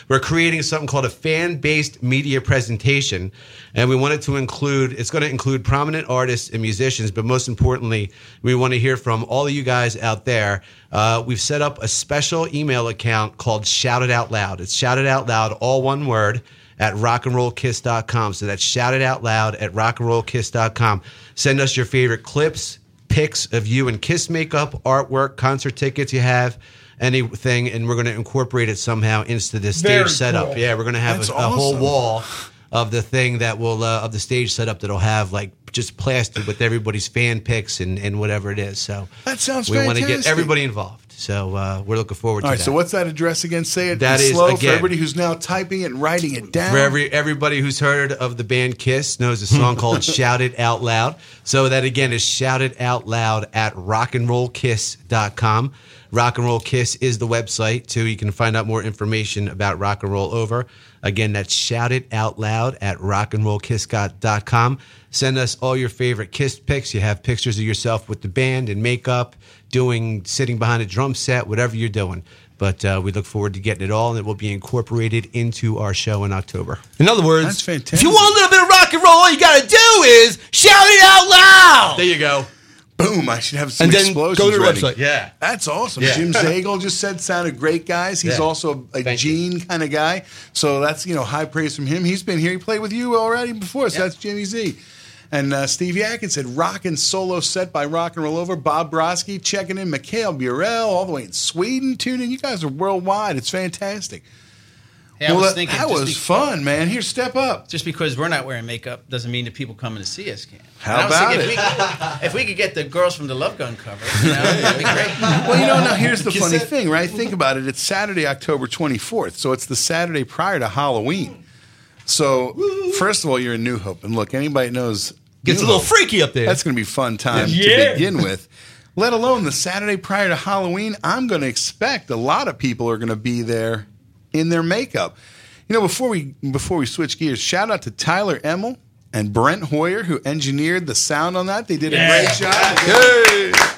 We're creating something called a fan based media presentation. And we want it to include, it's going to include prominent artists and musicians. But most importantly, we want to hear from all of you guys out there. Uh, we've set up a special email account called Shout It Out Loud. It's Shout It Out Loud, all one word at rockandrollkiss.com. So that's shout it out loud at rockandrollkiss.com. Send us your favorite clips, pics of you in Kiss makeup, artwork, concert tickets you have, anything, and we're going to incorporate it somehow into this stage Very setup. cool. Yeah, we're going to have That's a, a whole awesome. wall of the thing that will uh, of the stage setup that'll have like just plastered with everybody's fan picks and, and whatever it is. So That sounds we want to get fantastic. everybody involved. So uh, we're looking forward All to right, that. so what's that address again? Say it That in is, slow for again- everybody who's now typing it and writing it down. For every everybody who's heard of the band Kiss knows a song called Shout It Out Loud. So that again is Shout It Out Loud at rockandrollkiss.com. Rock and Roll Kiss is the website too. You can find out more information about Rock and Roll Over. Again, that's Shout It Out Loud at rockandrollkiss.com. Send us all your favorite Kiss pics. You have pictures of yourself with the band and makeup, doing sitting behind a drum set, whatever you're doing. But uh, we look forward to getting it all, and it will be incorporated into our show in October. In other words, That's fantastic. if you want a little bit of rock and roll, all you got to do is shout it out loud. There you go. Boom! I should have some And then explosions go to the ready. website. Yeah. That's awesome. Yeah. Jim Zagel just said sounded great, guys. He's Yeah. also a Thank Gene kind of guy, so that's you know high praise from him. He's been here. He played with you already before, so that's Jimmy Z. And uh, Steve Atkins said rock and solo set by Rock and Roll Over. Bob Broski checking in. Mikhail Burrell all the way in Sweden tuning. You guys are worldwide. It's fantastic. Hey, I well, was that, thinking that was be- fun, man. Here, step up. Just because we're not wearing makeup doesn't mean that people coming to see us can't. How I was about thinking it? If we, could, if we could get the girls from the Love Gun cover, you know, that'd be great. Well, you know, now here's the funny it. thing, right? Think about it. It's Saturday, October 24th, so it's the Saturday prior to Halloween. So, first of all, you're in New Hope, and look, anybody knows Gets a little Hope, freaky up there. That's going to be fun time Yeah. to begin with. Let alone the Saturday prior to Halloween, I'm going to expect a lot of people are going to be there in their makeup. You know, before we before we switch gears, shout out to Tyler Emmel and Brent Hoyer who engineered the sound on that. They did a great job.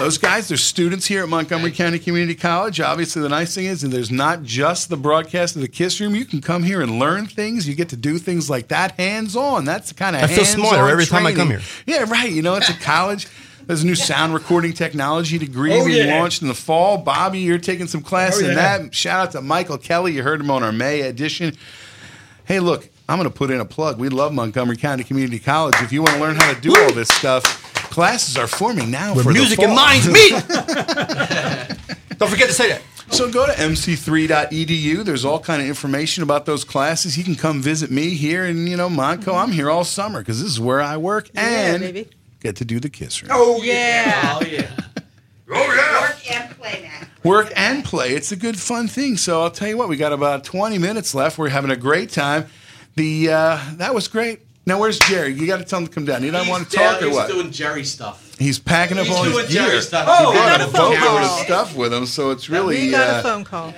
Those guys, they're students here at Montgomery County Community College. Obviously, the nice thing is, and there's not just the broadcast of the Kiss Room. You can come here and learn things. You get to do things like that hands on. That's the kind of I feel smarter every time I come here. Yeah, right. You know, it's a college. There's a new sound recording technology degree Oh, being yeah. launched in the fall. Bobby, you're taking some class Oh, in yeah. that. Shout out to Michael Kelly. You heard him on our May edition. Hey, look, I'm going to put in a plug. We love Montgomery County Community College. If you want to learn how to do all this stuff, classes are forming now Where for the music and fall. minds meet. Don't forget to say that. So go to mc3.edu. There's all kind of information about those classes. You can come visit me here in you know Montco. I'm here all summer because this is where I work and baby. Get to do the kiss room. Oh yeah. Oh yeah. Work and play, man. Work and play. It's a good fun thing. So I'll tell you what. We got about 20 minutes left. We're having a great time. The uh, that was great. Now where's Jerry? You got to tell him to come down. You don't want to talk or he's what? doing Jerry stuff. He's packing up He's all doing his Jerry gear. stuff. he Oh, brought we a got a boatload phone of call. stuff with him, so it's really. We really. got uh, a phone call.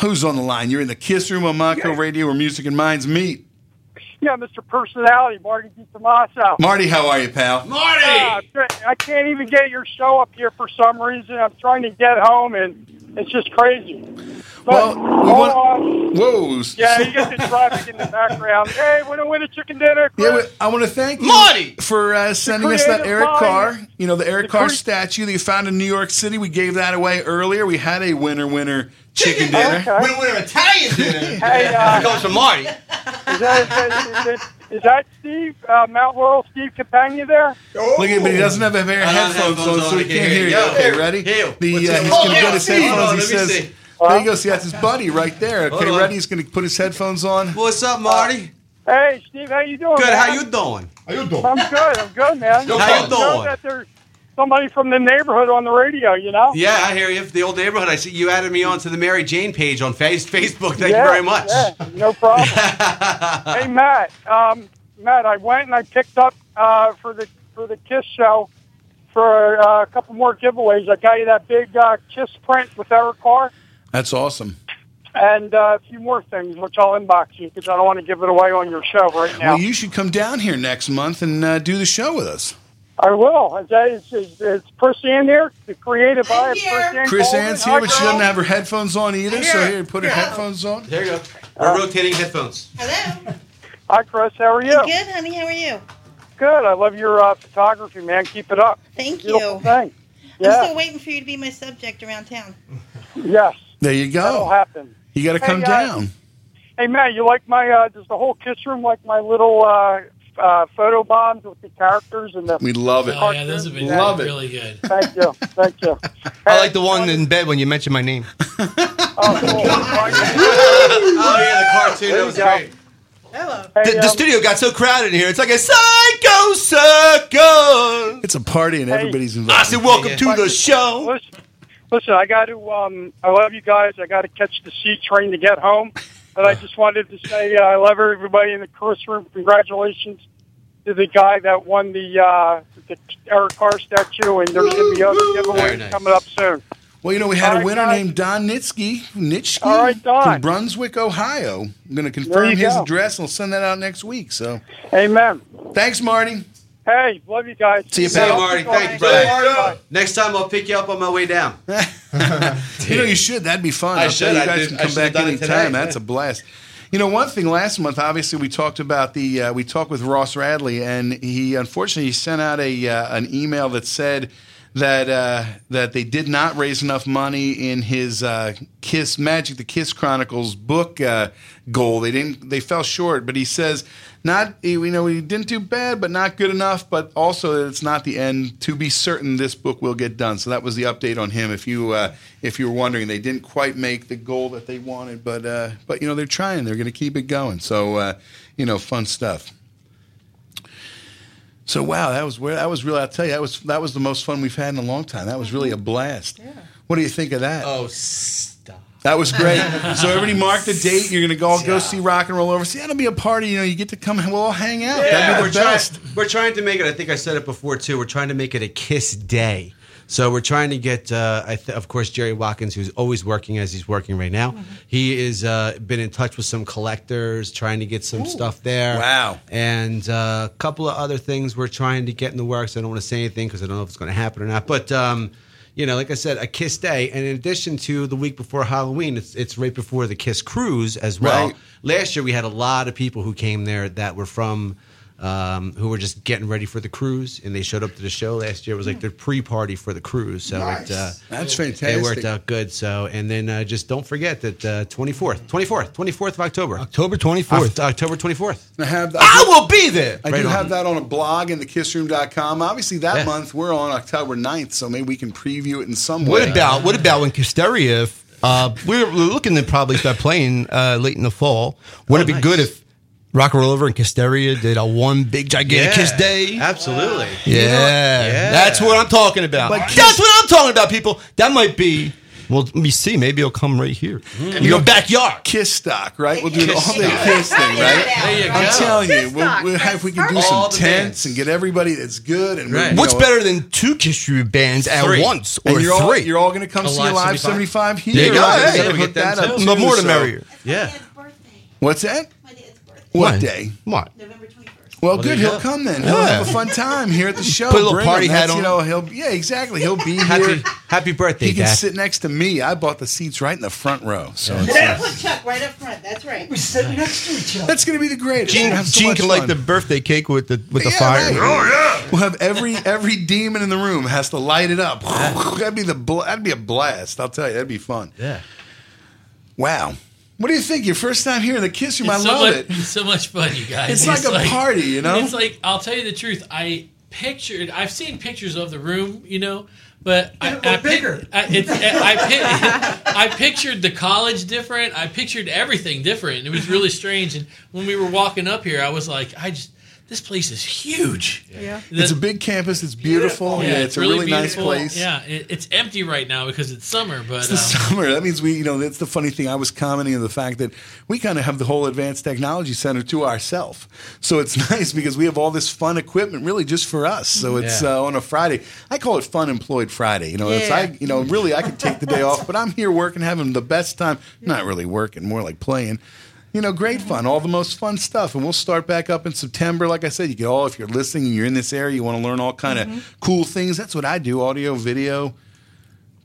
Who's on the line? You're in the Kiss Room on Montco Radio, where music and minds meet. Yeah, Mr. Personality, Marty DiTomaso. Marty, how are you, pal? Marty! Uh, I can't even get your show up here for some reason. I'm trying to get home, and it's just crazy. But, Well, we hold want- on. Whoa. Yeah, you get the traffic in the background. Hey, we're going to win a chicken dinner. Yeah, Chris. we- I want to thank you Marty! for uh, sending us that Eric mind. Carr. You know, the Eric The Carr cre- statue that you found in New York City. We gave that away earlier. We had a winner winner chicken dinner. Okay. Winner, winner Italian dinner. Hey, uh, It comes from Marty. Is that, is that, is that, is that Steve, uh, Mount Laurel Steve Campagna there? Oh. Look at, him, but he doesn't have a pair of I don't have headphones headphones on, on, so he can't can't hear hear you. you. Yo, Okay, ready? here. The, uh, he's going to yeah, get his see. headphones. On, He says, see. there you go. See, that's his buddy right there. Okay, ready? He's going to put his headphones on. What's up, Marty? Hey, Steve, how you doing? Good. man? How you doing? How you doing? I'm good. I'm good, man. How you I know doing? That there's somebody from the neighborhood on the radio. You know? Yeah, I hear you. The old neighborhood. I see you added me on to the Mary Jane page on face, Facebook. Thank Yeah, you very much. Yeah, no problem. hey, Matt. Um, Matt, I went and I picked up uh, for the for the Kiss show for uh, a couple more giveaways. I got you that big uh, Kiss print with Eric Carr That's awesome. and uh, a few more things, which I'll inbox you because I don't want to give it away on your show right now. Well, you should come down here next month and uh, do the show with us. I will. Is, that, is, is, is Chris Ann there? The creative eye of Chris Ann. Chris Coleman? Ann's here, but she doesn't have her headphones on either. So here, put her headphones on. There you go. We're rotating headphones. Hello. Hi, Chris. How are you? Good, honey. How are you? Good. I love your uh, photography, man. Keep it up. Thank Beautiful you. Thing. I'm still waiting for you to be my subject around town. Yes. There you That'll go. happen. You got to Hey, come uh, down. Hey, Matt, you like my, uh, does the whole kiss room like my little uh, uh, photo bombs with the characters and the. We love it. Oh, yeah, those have been Love it. really good. Thank you. Thank you. I like the one in bed when you mention my name. oh yeah, the cartoon. That was great. The, the studio got so crowded in here. It's like a psycho circle. It's a party and everybody's involved. I said, "Welcome to the show." Listen, listen, I got to. Um, I love you guys. I got to catch the C train to get home. But I just wanted to say uh, I love everybody in the Kiss room. Congratulations to the guy that won the uh, the Eric Carr statue, and there's going to be other giveaways nice. coming up soon. Well, you know, we had All a winner guys. named Don Nitsky, Nitschke All right, Don. from Brunswick, Ohio. I'm going to confirm his go. address and I'll send that out next week. So, Amen. Thanks, Marty. Hey, love you guys. See you, See you, pal. Marty. Thank you, brother. Next time I'll pick you up on my way down. You know, you should. That'd be fun. I I'll should. You I guys did- can come should back done it anytime. That's a blast. You know, one thing last month, obviously, we talked about the uh, we talked with Ross Radley, and he unfortunately he sent out a uh, an email that said that uh, that they did not raise enough money in his uh, Kiss Magic the Kiss Chronicles book uh, goal. They didn't. They fell short, but he says not. You know, he didn't do bad, but not good enough. But also, that it's not the end. To be certain, this book will get done. So that was the update on him. If you uh, if you were wondering, they didn't quite make the goal that they wanted, but uh, but you know they're trying. They're going to keep it going. So uh, you know, fun stuff. So wow, that was where that was really. I'll tell you, that was that was the most fun we've had in a long time. That was really a blast. Yeah. What do you think of that? Oh, stop. That was great. so everybody mark the date. You're going to go all go see rock and roll over. See, that'll be a party. You know, you get to come. And we'll all hang out. Yeah, That'd we're be best. trying. We're trying to make it. I think I said it before too. We're trying to make it a Kiss Day. So we're trying to get, uh, I th- of course, Jerry Watkins, who's always working as he's working right now. He has uh, been in touch with some collectors, trying to get some stuff there. Wow. And uh, a couple of other things we're trying to get in the works. I don't want to say anything because I don't know if it's going to happen or not. But um, you know, like I said, a Kiss Day, and in addition to the week before Halloween, it's it's right before the Kiss Cruise as well. Right. Last year we had a lot of people who came there that were from. Um, who were just getting ready for the cruise, and they showed up to the show last year. It was like their pre-party for the cruise, so Nice. it uh, That's fantastic. It worked out good. So, and then uh, just don't forget that twenty fourth, twenty fourth, twenty fourth of October, October 24th. October twenty fourth. I have. I will be there. I Right do on. have that on a blog in thekissroom.com. Obviously, that Yeah. month we're on October 9th, so maybe we can preview it in some way. What about what about when Hysteria? Uh, we're we're looking to probably start playing uh, late in the fall. Wouldn't it be good if Rock and Roll Over and Hysteria did a one big gigantic Kiss Day? Absolutely. Yeah, Yeah. that's what I'm talking about. But that's Kiss- what I'm talking about, people. That might be. Well, let me see. Maybe it'll come right here in your backyard. Kiss stock, right? We'll do an Kiss all day. Kiss thing, right? There you I'm go. telling you, we'll, we'll have, if we can do some tents and get everybody that's good. And Right. What's know, better than two Kiss True bands at Three. once or And you're all, three? you're all going to come A see live Live 75? 75 here. There you go. right? Hey, Gotta we hook get them that up too. the more the so- merrier. Yeah. What's that? My dad's birthday. What When? day? What? November 21st. Well, there good. He'll go. come then. He'll Yeah. have a fun time here at the show. Put a little Bring party him. hat That's, You know, he'll yeah, exactly. He'll be here. Happy Happy birthday, He can Dad. sit next to me. I bought the seats right in the front row, so it's, That's what Chuck right up front. That's right. We're sitting next to each other. that's going to be the greatest. We're Gene, gonna have so Gene can light fun. the birthday cake with the with the Yeah, fire. right. Oh, yeah. We'll have every every demon in the room has to light it up. that'd be the bl- that'd be a blast. I'll tell you, that'd be fun. Yeah. Wow. What do you think? Your first time here in the Kiss Room, It's I so love much, it. It's so much fun, you guys. It's like a party, you know? It's like I'll tell you the truth. I pictured. I've seen pictures of the room, you know, but I, I, bigger. I, it's, I, I pictured the college different. I pictured everything different. It was really strange. And when we were walking up here, I was like, I just this place is huge. Yeah. It's a big campus. It's beautiful. Yeah, it's, a really, nice beautiful. place. Yeah, it, it's empty right now because it's summer, but It's the um, summer. That means we, you know, that's the funny thing. I was commenting on the fact that we kind of have the whole Advanced Technology Center to ourselves. So it's nice because we have all this fun equipment really just for us. So it's Yeah. uh, on a Friday. I call it Fun Employed Friday. You know, it's Yeah. I, you know, really I could take the day off, but I'm here working, having the best time. Not really working, more like playing. You know, great fun, all the most fun stuff, and we'll start back up in September. Like I said, you get all oh, if you're listening and you're in this area, you want to learn all kind of mm-hmm. cool things. That's what I do: audio, video.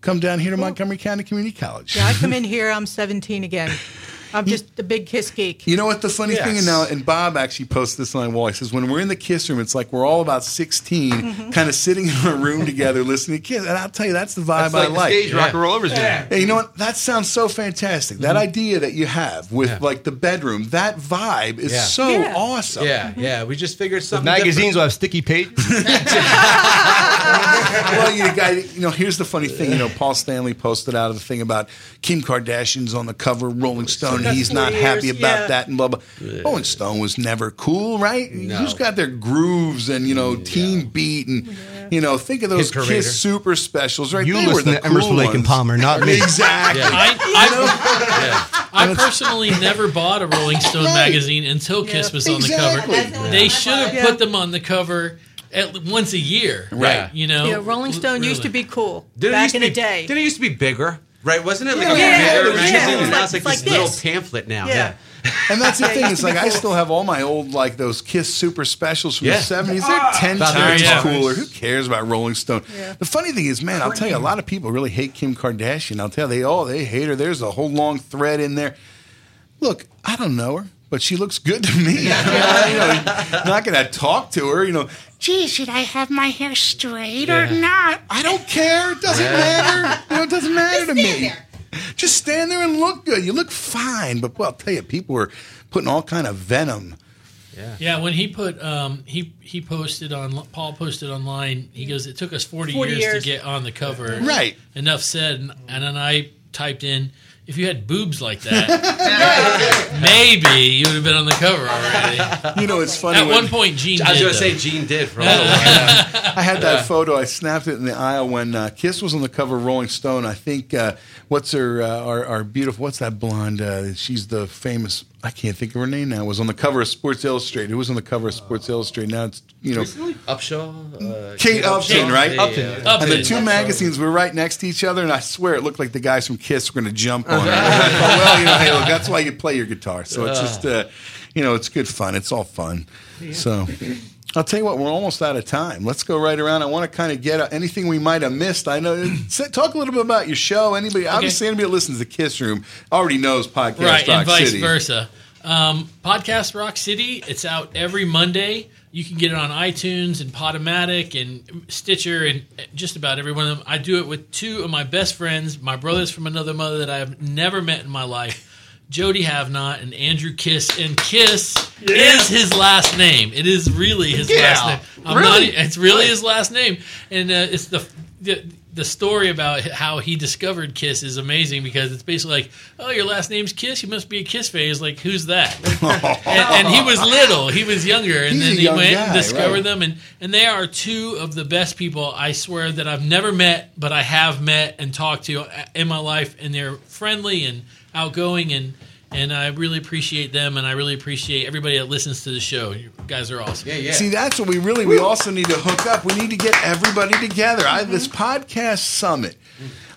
Come down here to Montgomery County Community College. Yeah, I come in here. I'm 17 again. I'm just a big Kiss geek. You know what the funny thing is now, and Bob actually posted this on my wall. He says, when we're in the Kiss room, it's like we're all about 16, Mhm. kind of sitting in a room together listening to Kiss. And I'll tell you, that's the vibe That's like I the like. stage rock and roll overs yeah. Hey, you know what? That sounds so fantastic. That idea that you have with Yeah. like the bedroom, that vibe is Yeah. so Yeah. awesome. Yeah, yeah. We just figured The something. magazines will have sticky pages. well, you guy, you know, here's the funny thing. You know, Paul Stanley posted out of the thing about Kim Kardashian's on the cover of Rolling Stone. He's not happy years, about yeah. that and blah blah. Rolling Stone was never cool, right? No. Who's got their grooves and you know Teen Beat and you know think of those Kiss Super Specials, right? You they were listen the to Emerson, cool Lake and. Palmer, not me. Exactly. Yeah. I, I, I personally never bought a Rolling Stone magazine until Kiss was on the Exactly. cover. They should have Yeah. put them on the cover at once a year, Right. You know, Yeah, Rolling Stone used to be cool Didn't it back used in to the be, day. Didn't it used to be bigger? Right, wasn't it like Yeah. a Yeah, bigger yeah, magazine? yeah. And now it's like, It's like this little pamphlet now. Yeah. Yeah. And that's the thing. used It's to be like I still have all my old like those Kiss Super Specials from Yeah. the seventies. They're ah. ten About times there, yeah. cooler. Who cares about Rolling Stone? The funny thing is, man, I'll tell you, a lot of people really hate Kim Kardashian. I'll tell you, they oh they hate her. There's a whole long thread in there. Look, I don't know her, but she looks good to me. you know, not gonna talk to her. You know, gee, should I have my hair straight or not? I don't care. It doesn't Yeah. matter. You know, it doesn't matter to me. Just stand there and look good. You look fine. But well, I'll tell you, people were putting all kind of venom. Yeah. Yeah, when he put um, he he posted on Paul posted online. He goes, "It took us 40, 40 years, years. to get on the cover." Right. Enough said. And, and then I typed in, "If you had boobs like that, maybe you would have been on the cover already." You know, it's funny. At one point, Gene. I was going to say though. Gene did for a little while. I had that Yeah. photo. I snapped it in the aisle when uh, Kiss was on the cover of Rolling Stone. I think uh, what's her uh, our, our beautiful what's that blonde? Uh, she's the famous. I can't think of her name now. Was on the cover of Sports Illustrated. Who was on the cover of Sports Illustrated? Now it's you know Recently? Upshaw? Uh, Kate Upton, right? Yeah, yeah, yeah. And the Upton. two magazines were right next to each other, and I swear it looked like the guys from Kiss were going to jump on it. And I thought, well, you know, hey, look, that's why you play your guitar. So it's just, uh, you know, it's good fun. It's all fun. So. I'll tell you what, we're almost out of time. Let's go right around. I want to kind of get anything we might have missed. I know. Talk a little bit about your show. Anybody, obviously, anybody that listens to Kiss Room already knows Podcast right, Rock and vice City. versa. Um, Podcast Rock City. It's out every Monday. You can get it on iTunes and Podomatic and Stitcher and just about every one of them. I do it with two of my best friends, my brothers from another mother that I have never met in my life. Jody Havnot and Andrew Kiss, and Kiss is his last name. It is really his Yeah. last name. I'm Really? not. It's really his last name, and uh, it's the, the the story about how he discovered Kiss is amazing because it's basically like, oh, your last name's Kiss, you must be a Kiss fan. He's like, who's that? and, and he was little, he was younger, and He's then he went guy, and discovered right. them, and and they are two of the best people I swear that I've never met, but I have met and talked to in my life, and they're friendly and outgoing and. And I really appreciate them, and I really appreciate everybody that listens to the show. You guys are awesome. Yeah, yeah. See, that's what we really. We also need to hook up. We need to get everybody together. I, this podcast summit.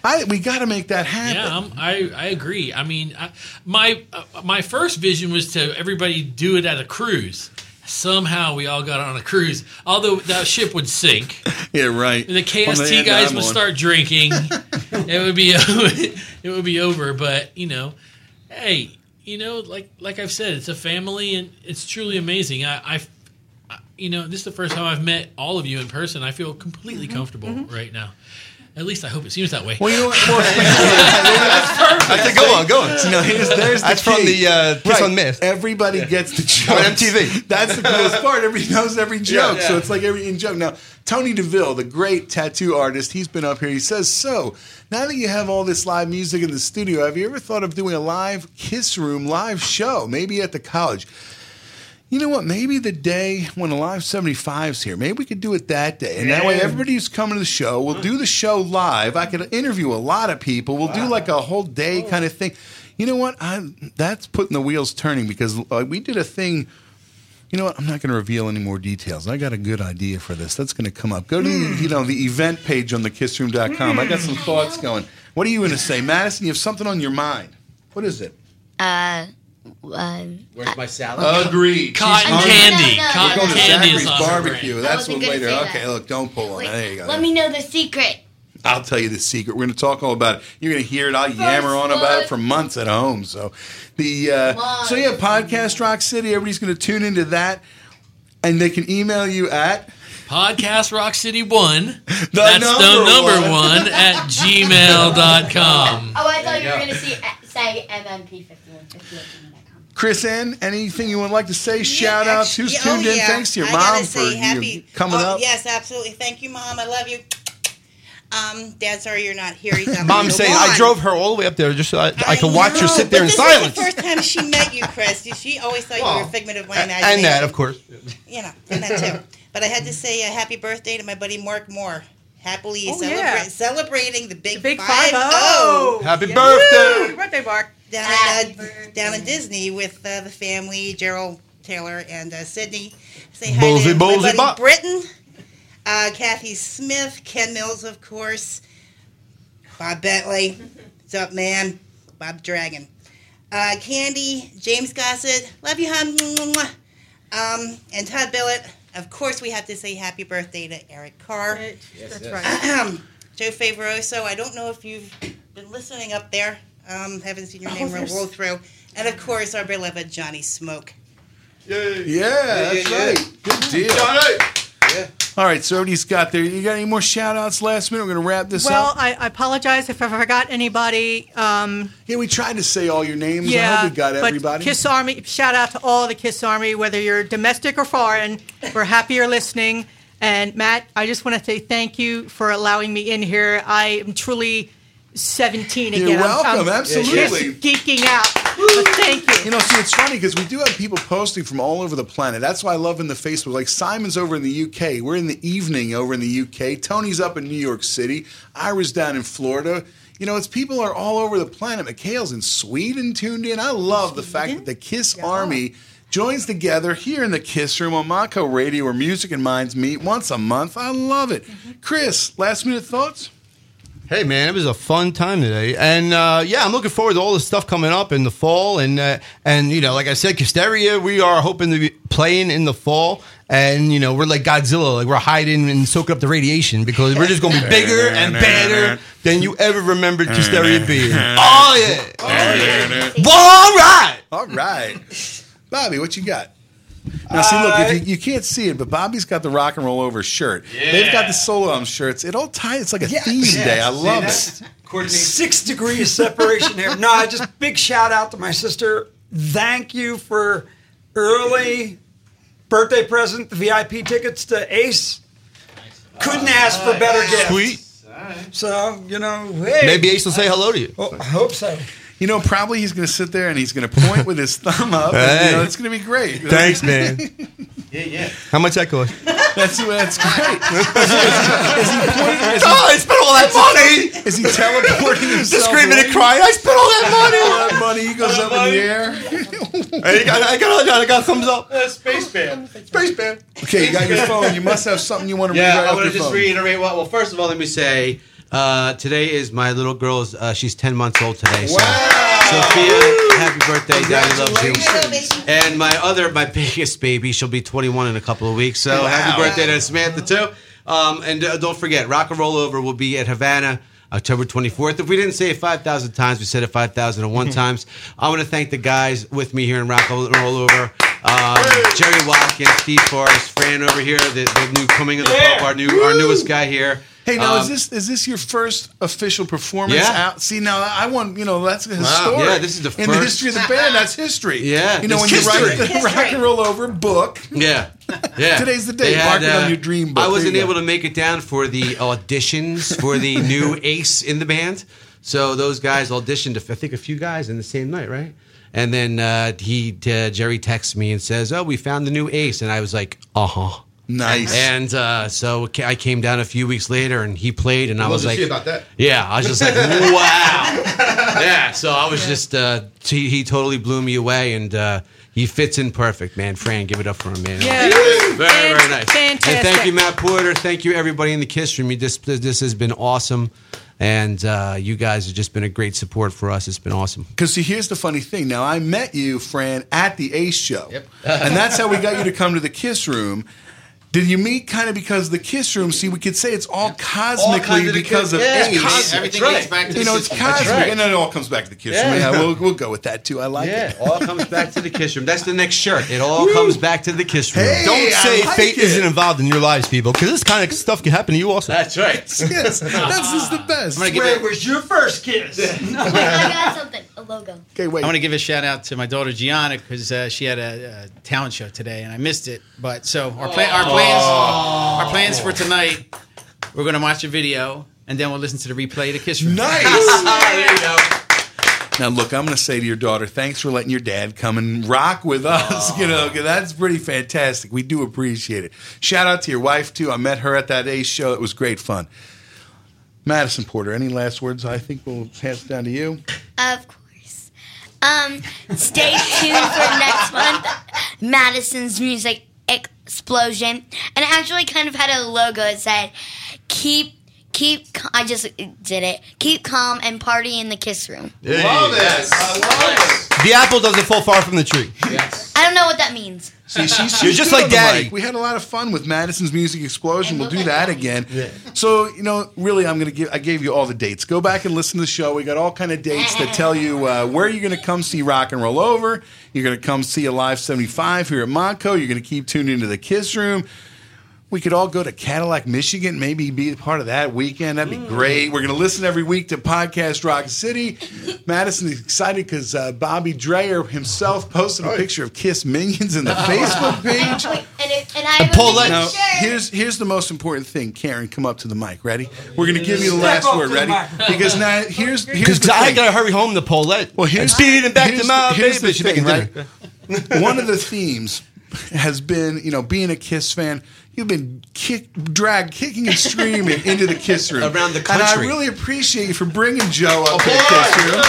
I we got to make that happen. Yeah, I'm, I I agree. I mean, I, my uh, my first vision was to everybody do it at a cruise. Somehow we all got on a cruise, although that ship would sink. Yeah, right. The KST end guys would on. start drinking. it would be it would be over. But you know, hey, you know, like like I've said, it's a family, and it's truly amazing. I, I've I- you know, this is the first time I've met all of you in person. I feel completely mm-hmm. comfortable mm-hmm. right now. At least I hope it seems that way. Well, you know what? Well, I said, go on, go on. So now here's, there's the That's from the, uh, Kiss Right. Unmasked. Everybody gets the joke On MTV. That's the coolest part. Everybody knows every joke, Yeah. so it's like every in joke. Now, Tony DeVille, the great tattoo artist, he's been up here. He says, "So now that you have all this live music in the studio, have you ever thought of doing a live Kiss Room live show, maybe at the college?" You know what? Maybe the day when Alive 75's here, maybe we could do it that day. And that way, Yeah. everybody who's coming to the show, we'll do the show live. I could interview a lot of people. We'll do like a whole day kind of thing. You know what? I, that's putting the wheels turning because uh, we did a thing. You know what? I'm not going to reveal any more details. I got a good idea for this. That's going to come up. Go to the, you know the event page on thekissroom.com. I got some thoughts going. What are you going to say, Madison? You have something on your mind. What is it? Uh, um, Where's my salad? Agreed. Cotton She's candy. hungry. Cotton We're going to candy is Zachary's on her barbecue. brain. I That's wasn't what gonna later. say that. Okay, look, don't pull on. that. There you go. let me know the secret. I'll tell you the secret. We're going to talk all about it. You're going to hear it. I'll yammer on about it for months at home. So the uh, so yeah, podcast Rock City. Everybody's going to tune into that, and they can email you at Podcast Rock City One. The That's number the number one. one at gmail.com. Oh, I thought you were go. going to see, say MMP51. Chris N. Anything you would like to say? Shout outs. Who's Yeah, tuned oh, in? yeah. Thanks to your I mom for say you coming oh, up. Yes, absolutely. Thank you, mom. I love you. Um, Dad, sorry you're not here. He's on Mom the saying lawn. I drove her all the way up there just so I, I, could watch her sit there but in this silence. Is the first time she met you, Chris. She always thought you were a figment of my imagination. and imagination. that, of course. You know, and that too. But I had to say a happy birthday to my buddy Mark Moore. Happily Oh, celebra- yeah. celebrating the big, big five five-oh. oh. Happy Yeah. birthday. Happy birthday, Mark. down in, uh, down in Disney with uh, the family, Gerald Taylor and uh, Sydney. Say hi Ballsy, to my ballsy, buddy bop. Britton, uh, Kathy Smith, Ken Mills, of course, Bob Bentley. What's up, man? Bob Dragon. Uh, Candy, James Gossett, love you, hon. Um, and Todd Billett. Of course, we have to say happy birthday to Eric Carr. That's right. Joe Favoroso. I don't know if you've been listening up there. Um, haven't seen your name Oh, roll through. And of course, our beloved Johnny Smoke. Yeah, yeah that's right. Good deal. All right, so everybody's got there. You got any more shout outs last minute? We're going to wrap this Well, up. I, I apologize if I forgot anybody. Um, yeah, we tried to say all your names. I yeah, hope we got but everybody. Kiss Army, shout out to all the Kiss Army, whether you're domestic or foreign. We're happy you're listening. And Matt, I just want to say thank you for allowing me in here. I am truly 17 again. You're I'm- welcome. I'm Absolutely. just geeking out. But thank you. You know, see, it's funny because we do have people posting from all over the planet. That's why I love in the Facebook. Like Simon's over in the UK. We're in the evening over in the UK. Tony's up in New York City. Ira's down in Florida. You know, it's people are all over the planet. Mikhail's in Sweden tuned in. I love the fact that the Kiss Army joins together here in the Kiss Room on Montco Radio where music and minds meet once a month. I love it. Mm-hmm. Chris, last minute thoughts? Hey man, it was a fun time today, and uh, yeah, I'm looking forward to all the stuff coming up in the fall, and uh, and you know, like I said, Casteria, we are hoping to be playing in the fall, and you know, we're like Godzilla, like we're hiding and soaking up the radiation because we're just going to be bigger and better than you ever remembered Casteria being. Oh yeah, all right. All right. Bobby, what you got? Now, see, look, if you, you can't see it, but Bobby's got the rock and roll over shirt. They've got the solo arm shirts. It all ties. It's like a theme day. I love it. Six degrees separation here. No, I just big shout out to my sister. Thank you for early birthday present, the VIP tickets to Ace. Couldn't ask for better gift. Sweet. So you know, hey, Maybe Ace will say hello to you. Oh, I hope so. You know, probably he's going to sit there and he's going to point with his thumb up. and, you know, it's going to be great. Thanks, man. Yeah, yeah. How much that cost? That's that's great. Is he pointing? Is he, Oh, I spent all that money. is he teleporting himself? Just screaming and crying. I spent all that money. All that money. He goes up in the air. Hey, I got, I got, I got thumbs up. Uh, space Band. Space band. Okay, you got your phone. You must have something you want to read Yeah, right I off want to just phone. reiterate. Well, well, first of all, let me say uh, today is my little girl's. Uh, she's ten months old today. So, Sophia, happy birthday! Daddy loves you. And my other, my biggest baby, she'll be 21 in a couple of weeks. So happy birthday to Samantha too. Um, and uh, don't forget, Rock and Roll Over will be at Havana. October 24th. If we didn't say it 5,000 times, we said it 5,001 times. I want to thank the guys with me here in Rock and Roll Over. Um, Jerry Watkins, Steve Forrest, Fran over here, the, the new coming of the pub, our new our newest guy here. Hey, now is Um, this is this your first official performance Yeah. out? See, now I want you know that's Wow, historic. yeah, this is the first in the history of the band. That's history. Yeah, you know when it's you write history. the rock and roll over book. Yeah, yeah. Today's the day. They Mark had, it on uh, your dream book. I wasn't you go. able to make it down for the auditions for the new ace in the band. So those guys auditioned. I think a few guys in the same night, right? And then uh, he uh, Jerry texts me and says, "Oh, we found the new ace," and I was like, "Uh huh." Nice. And uh, so I came down a few weeks later, and he played, and I I'd was like, about that. "Yeah," I was just like, "Wow." yeah. So I was just uh, he, he totally blew me away, and uh, he fits in perfect, man. Fran, give it up for him, man. Yeah. Very, very nice. Fantastic. And thank you, Matt Porter. Thank you, everybody in the Kiss Room. You This, this has been awesome. And uh, you guys have just been a great support for us. It's been awesome. Because see, here's the funny thing. Now, I met you, Fran, at the Ace show, and that's how we got you to come to the Kiss Room. Did you meet kind of because of the Kiss Room? See, we could say it's all cosmically kinds of the because Kiss- of yeah, Ace. cos- everything That's gets right. back to you know, it's Room. Cosmic, right. and then it all comes back to the Kiss Yeah. Room. Yeah, we'll, we'll go with that too. I like Yeah, it. all comes back to the Kiss Room. That's the next shirt. It all comes back to the Kiss Room. Hey, Don't say like fate it. isn't involved in your lives, people, because this kind of stuff can happen to you also. That's right. yes, that's just the best. I'm Where was your first kiss? Wait, I got something. A logo. Okay, wait. I want to give a shout out to my daughter Gianna because uh, she had a, a talent show today and I missed it. But so our plan, our plans, our plans for tonight, we're going to watch a video and then we'll listen to the replay of the Kiss Room. Nice. there you go. Now, look, I'm going to say to your daughter, thanks for letting your dad come and rock with us. You know, 'cause that's pretty fantastic. We do appreciate it. Shout out to your wife, too. I met her at that Ace show. It was great fun. Madison Porter, any last words? I think we'll pass it down to you. Of course. Um, stay tuned for next month. Madison's music explosion, and it actually kind of had a logo that said, "Keep." Keep. I just did it. Keep calm and party in the kiss room. Love it. The apple doesn't fall far from the tree. I don't know what that means. See, she's, You're just like Daddy. mic. We had a lot of fun with Madison's Music Explosion. We'll do that again. So, you know, really, I'm going to give. I gave you all the dates. Go back and listen to the show. We got all kind of dates that tell you uh, where you're going to come see Rock and Roll Over. You're going to come see Alive 75 here at Montco. You're going to keep tuning into the Kiss Room. We could all go to Cadillac, Michigan, maybe be a part of that weekend. That'd be great. We're going to listen every week to Podcast Rock City. Madison is excited because uh, Bobby Dreyer himself posted a picture of Kiss Minions in the Facebook page. And, it, and I have a Paulette- Now, shirt. here's here's the most important thing. Karen, come up to the mic. Ready? We're going to give you the last up word. to the Ready? microphone. Because now here's here's Because the I thing. gotta hurry home to Paulette. Well, here's and speeding back here's to my the, here's baby. the She's thing, making right? One of the themes has been, you know, being a Kiss fan. You've been kick, dragged kicking and screaming into the Kiss room Around the country. and I really appreciate you for bringing Joe up to the Kiss room.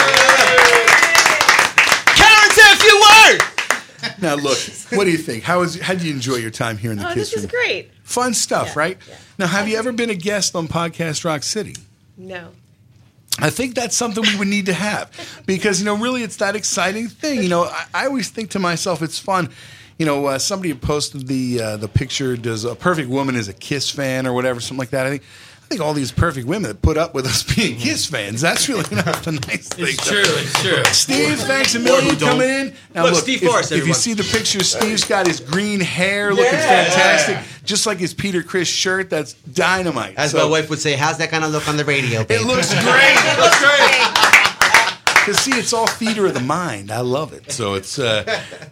Karen, say a few words. Now, look, what do you think? How is how did you enjoy your time here in the Oh, Kiss room? this is great. Fun stuff, right? Now, have you ever been a guest on Podcast Rock City? No. I think that's something we would need to have because you know really it's that exciting thing. You know, I, I always think to myself it's fun. You know, uh, somebody posted the uh, the picture. Does a perfect woman is a Kiss fan or whatever, something like that. I think I think all these perfect women that put up with us being Kiss fans. That's really not the nice thing. It's true. It's true. Steve, thanks a million coming in. Now Look, look, Steve if, Forrest, if you see the picture, Steve's got his green hair looking Yeah. fantastic, just like his Peter Criss shirt. That's dynamite. As So- my wife would say, how's that going to look on the radio, babe? it looks great. It looks great. Because see, it's all theater of the mind. I love it. So it's uh,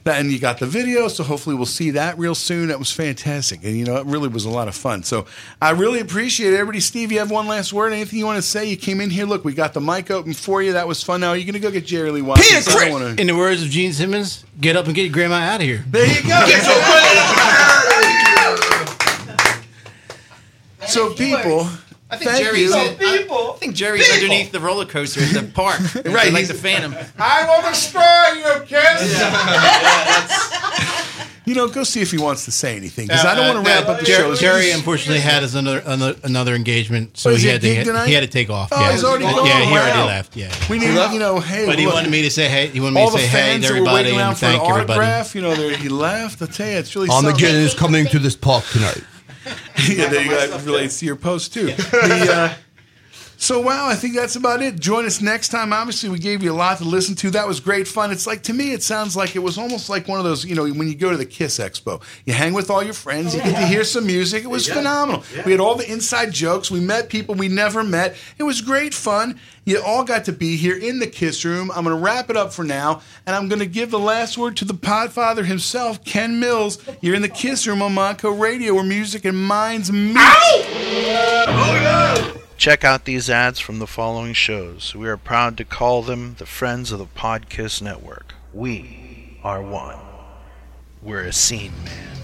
that, and you got the video. So hopefully we'll see that real soon. That was fantastic, and you know it really was a lot of fun. So I really appreciate it. everybody. Steve, you have one last word? Anything you want to say? You came in here. Look, we got the mic open for you. That was fun. Now are you going to go get Jerry Lee Watkins? Peter I Crick! wanna- In the words of Gene Simmons, get up and get your grandma out of here. There you go. so people. I think Thank Jerry's you. in, I, I think Jerry's underneath the roller coaster at the park. Right, like the Phantom. I will destroy you, kids. you know, go see if he wants to say anything because I don't want to uh, wrap up the Jer- show. Jerry unfortunately had his another another, another engagement, so Oh, is he he had to gig tonight? he had to take off. Oh, yeah, he's already gone? yeah, he already Wow. left. Yeah, We need, you know, hey, but he look, wanted me to say hey. He wanted me all to the say hey fans to that were everybody waiting around and for an thank everybody. autograph. You know, they're- he left. I tell you, it's really Armageddon something. is coming to this park tonight. yeah. That relates to your post too. The, uh, So, wow, I think that's about it. Join us next time. Obviously, we gave you a lot to listen to. That was great fun. It's like, to me, it sounds like it was almost like one of those, you know, when you go to the Kiss Expo, you hang with all your friends, you oh, get to hear some music. It was Yeah. phenomenal. Yeah. We had all the inside jokes. We met people we never met. It was great fun. You all got to be here in the Kiss Room. I'm going to wrap it up for now, and I'm going to give the last word to the Podfather himself, Ken Mills. You're in the Kiss Room on Montco Radio, where music and minds meet. Check out these ads from the following shows. We are proud to call them the Friends of the Podkiss Network. We are one. We're a scene man.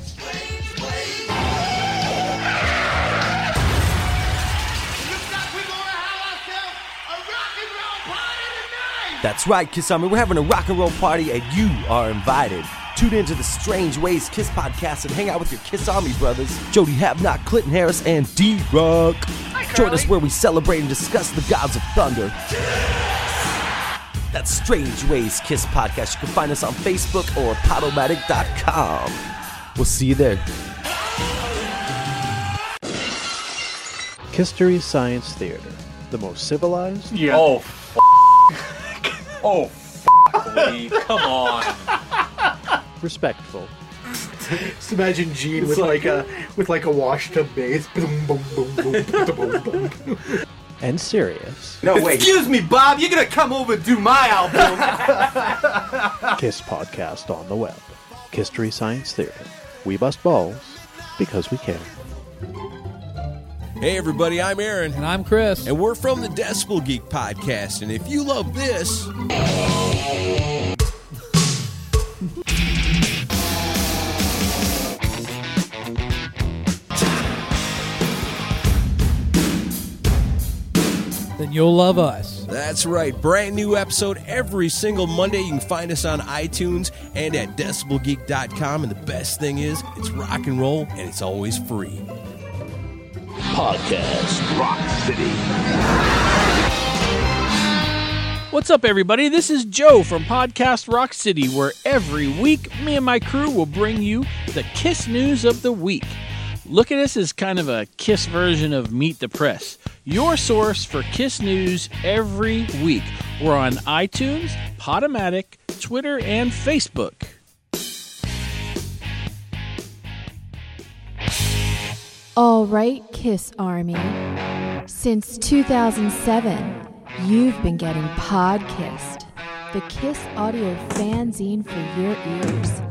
That's right, Kiss Army. We're having a rock and roll party, and you are invited. Tune into the Strange Ways Kiss podcast and hang out with your Kiss Army brothers, Jody Habnock, Clinton Harris, and D Rock. Join us where we celebrate and discuss the gods of thunder. That's Strange Ways Kiss podcast. You can find us on Facebook or Podomatic.com. We'll see you there. History Science Theater, the most civilized. Yeah. Oh, f- oh, f- Lee, come on. Respectful. Just imagine Gene with like a with like a wash tub bass. Boom, boom, boom, boom, boom, boom, boom. And serious. No wait. Excuse me, Bob. You're gonna come over and do my album. Kiss podcast on the web. History Science Theater. We bust balls because we can. Hey, everybody, I'm Aaron. And I'm Chris. And we're from the Decibel Geek Podcast. And if you love this. Then you'll love us. That's right. Brand new episode every single Monday. You can find us on iTunes and at decibelgeek.com. And the best thing is, it's rock and roll and it's always free. Podcast Rock City. What's up, everybody? This is Joe from Podcast Rock City, where every week me and my crew will bring you the Kiss news of the week. Look at us as kind of a Kiss version of Meet the Press, your source for Kiss news every week. We're on iTunes, Podomatic, Twitter, and Facebook. All right, Kiss Army. Since 2007, you've been getting Podkissed, the Kiss audio fanzine for your ears.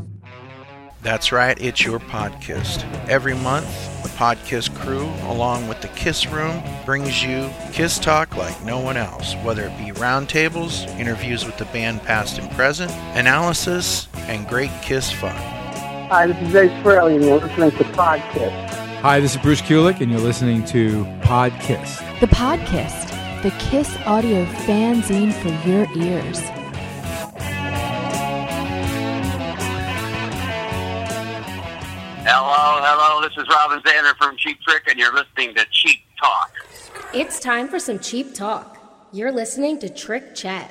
That's right, it's your podcast. Every month, the Podkiss crew, along with the Kiss Room, brings you Kiss Talk like no one else, whether it be roundtables, interviews with the band past and present, analysis, and great Kiss fun. Hi, this is Ace Frehley, and you're listening to Podkiss. Hi, this is Bruce Kulick, and you're listening to Podkiss. The Podkissed, the Kiss audio fanzine for your ears. Hello, hello. This is Robin Zander from Cheap Trick, and you're listening to Cheap Talk. It's time for some cheap talk. You're listening to Trick Chat.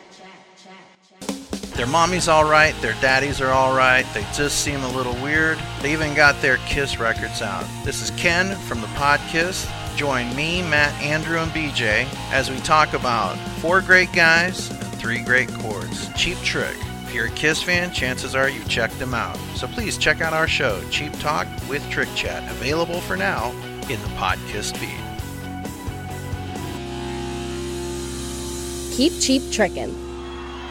Their mommy's alright, their daddies are alright, they just seem a little weird. They even got their Kiss records out. This is Ken from the Podkiss. Join me, Matt, Andrew, and BJ as we talk about four great guys and three great chords. Cheap Trick. If you're a Kiss fan, chances are you checked them out. So please check out our show, Cheap Talk with Trick Chat, available for now in the Podkiss feed. Keep cheap trickin'.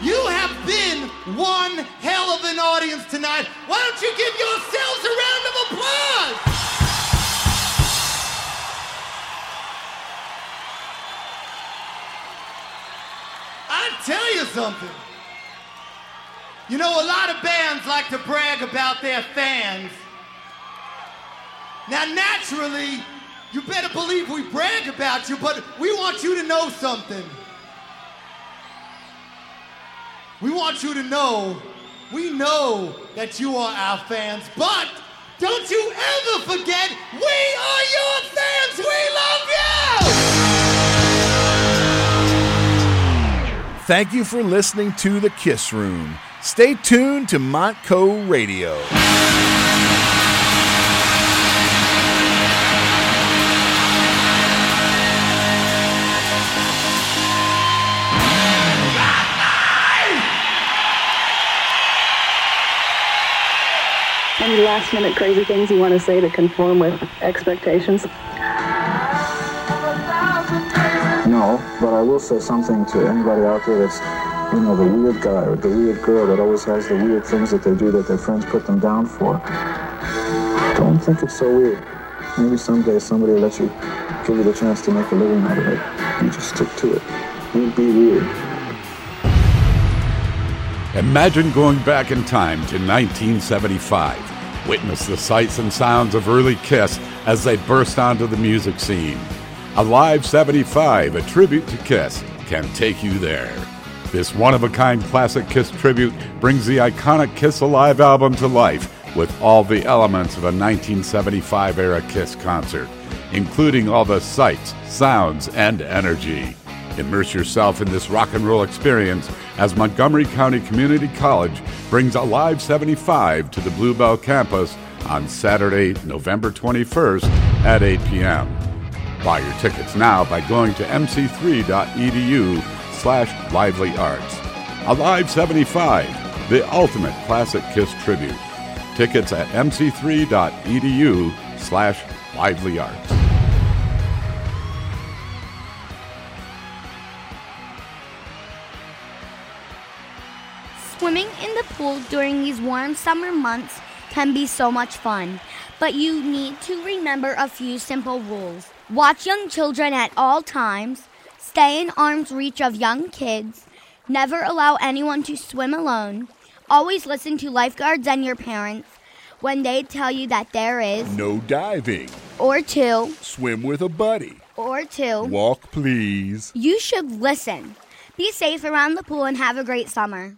You have been one hell of an audience tonight. Why don't you give yourselves a round of applause? I tell you something. You know, a lot of bands like to brag about their fans. Now, naturally, you better believe we brag about you, but we want you to know something. We want you to know, we know that you are our fans, but don't you ever forget, we are your fans. We love you. Thank you for listening to The Kiss Room. Stay tuned to Montco Radio. Any last minute crazy things you want to say to conform with expectations? No, but I will say something to anybody out there that's you know, the weird guy or the weird girl that always has the weird things that they do that their friends put them down for. Don't think it's so weird. Maybe someday somebody will let you give you the chance to make a living out of it. You just stick to it. You'd be weird. Imagine going back in time to 1975. Witness the sights and sounds of early Kiss as they burst onto the music scene. Alive 75, a tribute to Kiss, can take you there. This one of a kind classic Kiss tribute brings the iconic Kiss Alive album to life with all the elements of a 1975 era Kiss concert, including all the sights, sounds, and energy. Immerse yourself in this rock and roll experience as Montgomery County Community College brings Alive 75 to the Bluebell campus on Saturday, November 21st at 8 p.m. Buy your tickets now by going to mc3.edu slash lively arts. Alive 75, the ultimate classic Kiss tribute. Tickets at mc3.edu slash lively arts. Swimming in the pool during these warm summer months can be so much fun, but you need to remember a few simple rules. Watch young children at all times, stay in arm's reach of young kids, never allow anyone to swim alone, always listen to lifeguards and your parents when they tell you that there is, No diving. or two, Swim with a buddy. or two. Walk, please. You should listen. Be safe around the pool and have a great summer.